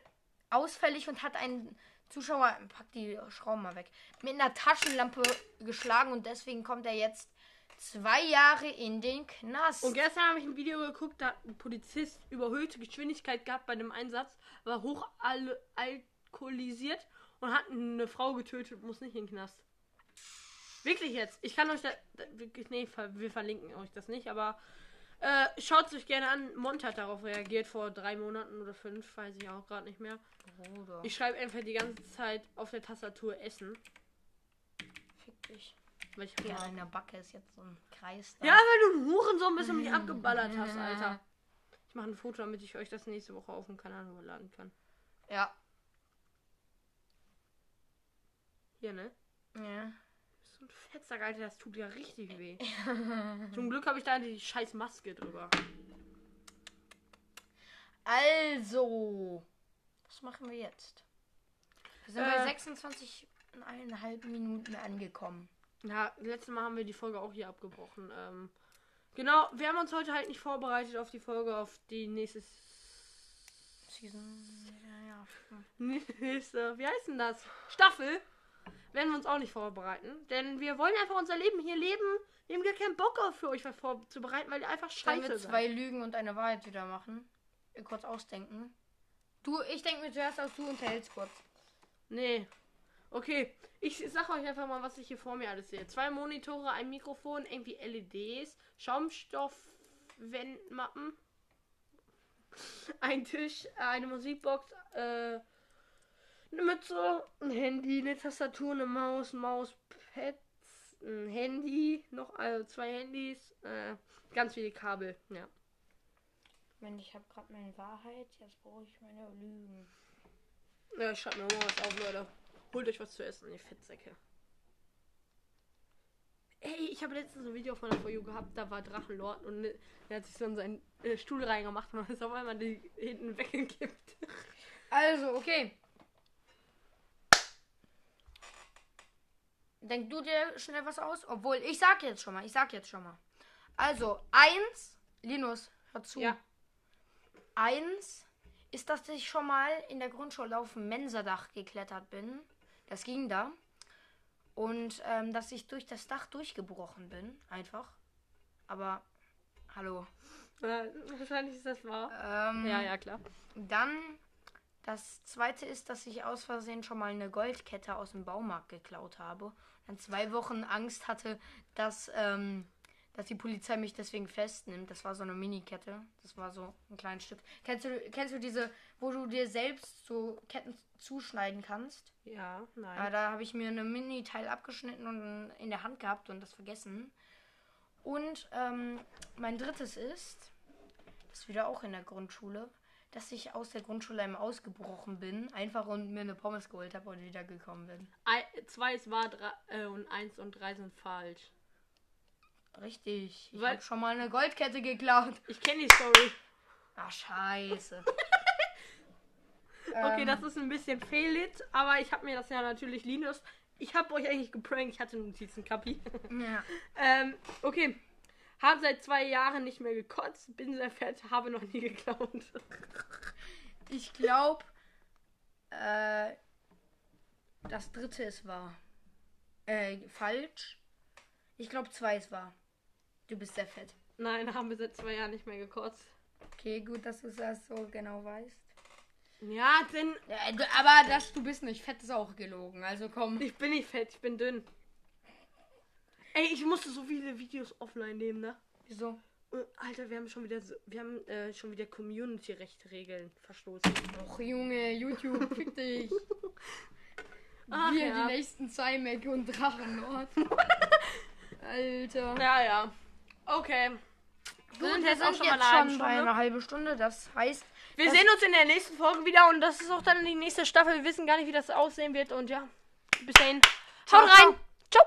ausfällig und hat einen Zuschauer, pack die Schrauben mal weg, mit einer Taschenlampe geschlagen und deswegen kommt er jetzt zwei Jahre in den Knast. Und gestern habe ich ein Video geguckt, da hat ein Polizist überhöhte Geschwindigkeit gehabt bei dem Einsatz, war hoch al alkoholisiert und hat eine Frau getötet, muss nicht in den Knast. Wirklich jetzt. Ich kann euch da. nee, wir verlinken euch das nicht, aber äh, schaut es euch gerne an. Mont hat darauf reagiert vor drei Monaten oder fünf, weiß ich auch gerade nicht mehr. Bruder, Ich schreibe einfach die ganze Zeit auf der Tastatur Essen. fick dich. Weil ich Ja, Hunger in der Backe ist jetzt so ein Kreis da. Ja, weil du ein Hurensohn bist und mich abgeballert hast, Alter. Ich mache ein Foto, damit ich euch das nächste Woche auf dem Kanal hochladen kann. Ja. Hier, ne? ja. So ein Fettsack, Alter, das tut ja richtig weh. Zum Glück habe ich da die scheiß Maske drüber. Also, was machen wir jetzt? Wir sind Äh. bei 26,5 Minuten angekommen. Ja, letztes Mal haben wir die Folge auch hier abgebrochen. Ähm, genau, wir haben uns heute halt nicht vorbereitet auf die Folge, auf die nächste. Season. Ja, nächste. Wie heißt denn das? Staffel. Werden wir uns auch nicht vorbereiten. Denn wir wollen einfach unser Leben hier leben. Wir haben gar keinen Bock auf für euch was vorzubereiten, weil ihr einfach Sollen scheiße wir seid. zwei Lügen und eine Wahrheit wieder machen? Ihr kurz ausdenken. Du, ich denke mir zuerst aus, du unterhältst kurz. Nee. Okay, ich sag euch einfach mal, was ich hier vor mir alles sehe. Zwei Monitore, ein Mikrofon, irgendwie LEDs, Schaumstoff-Wandmappen, ein Tisch, eine Musikbox, äh, eine Mütze, ein Handy, eine Tastatur, eine Maus, Mauspad, ein Handy, noch also zwei Handys, äh, ganz viele Kabel, ja. Mensch, ich habe gerade meine Wahrheit, jetzt brauche ich meine Lügen. Ja, ich schreibe mir mal was auf, Leute. Holt euch was zu essen, ihr Fettsäcke. Ey, ich habe letztens ein Video auf meiner For You gehabt, da war Drachenlord und ne, der hat sich so in seinen äh, Stuhl reingemacht und ist auf einmal die hinten weggekippt. Also, okay. Denk du dir schnell was aus? Obwohl, ich sag jetzt schon mal, ich sag jetzt schon mal. Also, eins, Linus, hör zu. Ja. Eins ist, dass ich schon mal in der Grundschule auf dem Mensadach geklettert bin. Das ging da. Und ähm, dass ich durch das Dach durchgebrochen bin, einfach. Aber, hallo. Äh, wahrscheinlich ist das wahr. Ähm, Ja, ja, klar. Dann das zweite ist, dass ich aus Versehen schon mal eine Goldkette aus dem Baumarkt geklaut habe. Dann zwei Wochen Angst hatte, dass, ähm, dass die Polizei mich deswegen festnimmt. Das war so eine Mini-Kette. Das war so ein kleines Stück. Kennst du, kennst du diese, wo du dir selbst so Ketten zuschneiden kannst? Ja, Ja, nein. da habe ich mir eine Mini-Teil abgeschnitten und in der Hand gehabt und das vergessen. Und ähm, mein drittes ist, das ist wieder auch in der Grundschule, dass ich aus der Grundschule einmal ausgebrochen bin, einfach und mir eine Pommes geholt habe und wieder gekommen bin. Ei, zwei ist wahr drei, äh, und eins und drei sind falsch. Richtig. Ich habe schon mal eine Goldkette geklaut. Ich kenne die Story. Ach, scheiße. Okay, Ähm, das ist ein bisschen fehlit, aber ich habe mir das ja natürlich Linus. Ich habe euch eigentlich geprankt, ich hatte Notizen, Kapi. Ja. ähm, okay. Habe seit zwei Jahren nicht mehr gekotzt, bin sehr fett, habe noch nie geklaut. Ich glaube, äh, das dritte ist wahr. Äh, falsch. Ich glaube, zwei ist wahr. Du bist sehr fett. Nein, haben wir seit zwei Jahren nicht mehr gekotzt. Okay, gut, dass du das so genau weißt. Ja, denn aber dass du bist nicht fett, ist auch gelogen. Also komm. ich bin nicht fett, ich bin dünn. Ey, ich musste so viele Videos offline nehmen, ne? Wieso? Äh, Alter, wir haben schon wieder wir haben äh, schon wieder Community-Recht-Regeln verstoßen. Och, Junge, YouTube, fick dich. Ach, Wir, ja. die nächsten Cymac und Drachenlord. Alter. Ja, ja. Okay. Wir sind jetzt auch schon mal eine schon bei einer halben Stunde. Das heißt, Wir sehen uns in der nächsten Folge wieder und das ist auch dann die nächste Staffel. Wir wissen gar nicht, wie das aussehen wird und ja, bis dahin. Haut rein. Ciao.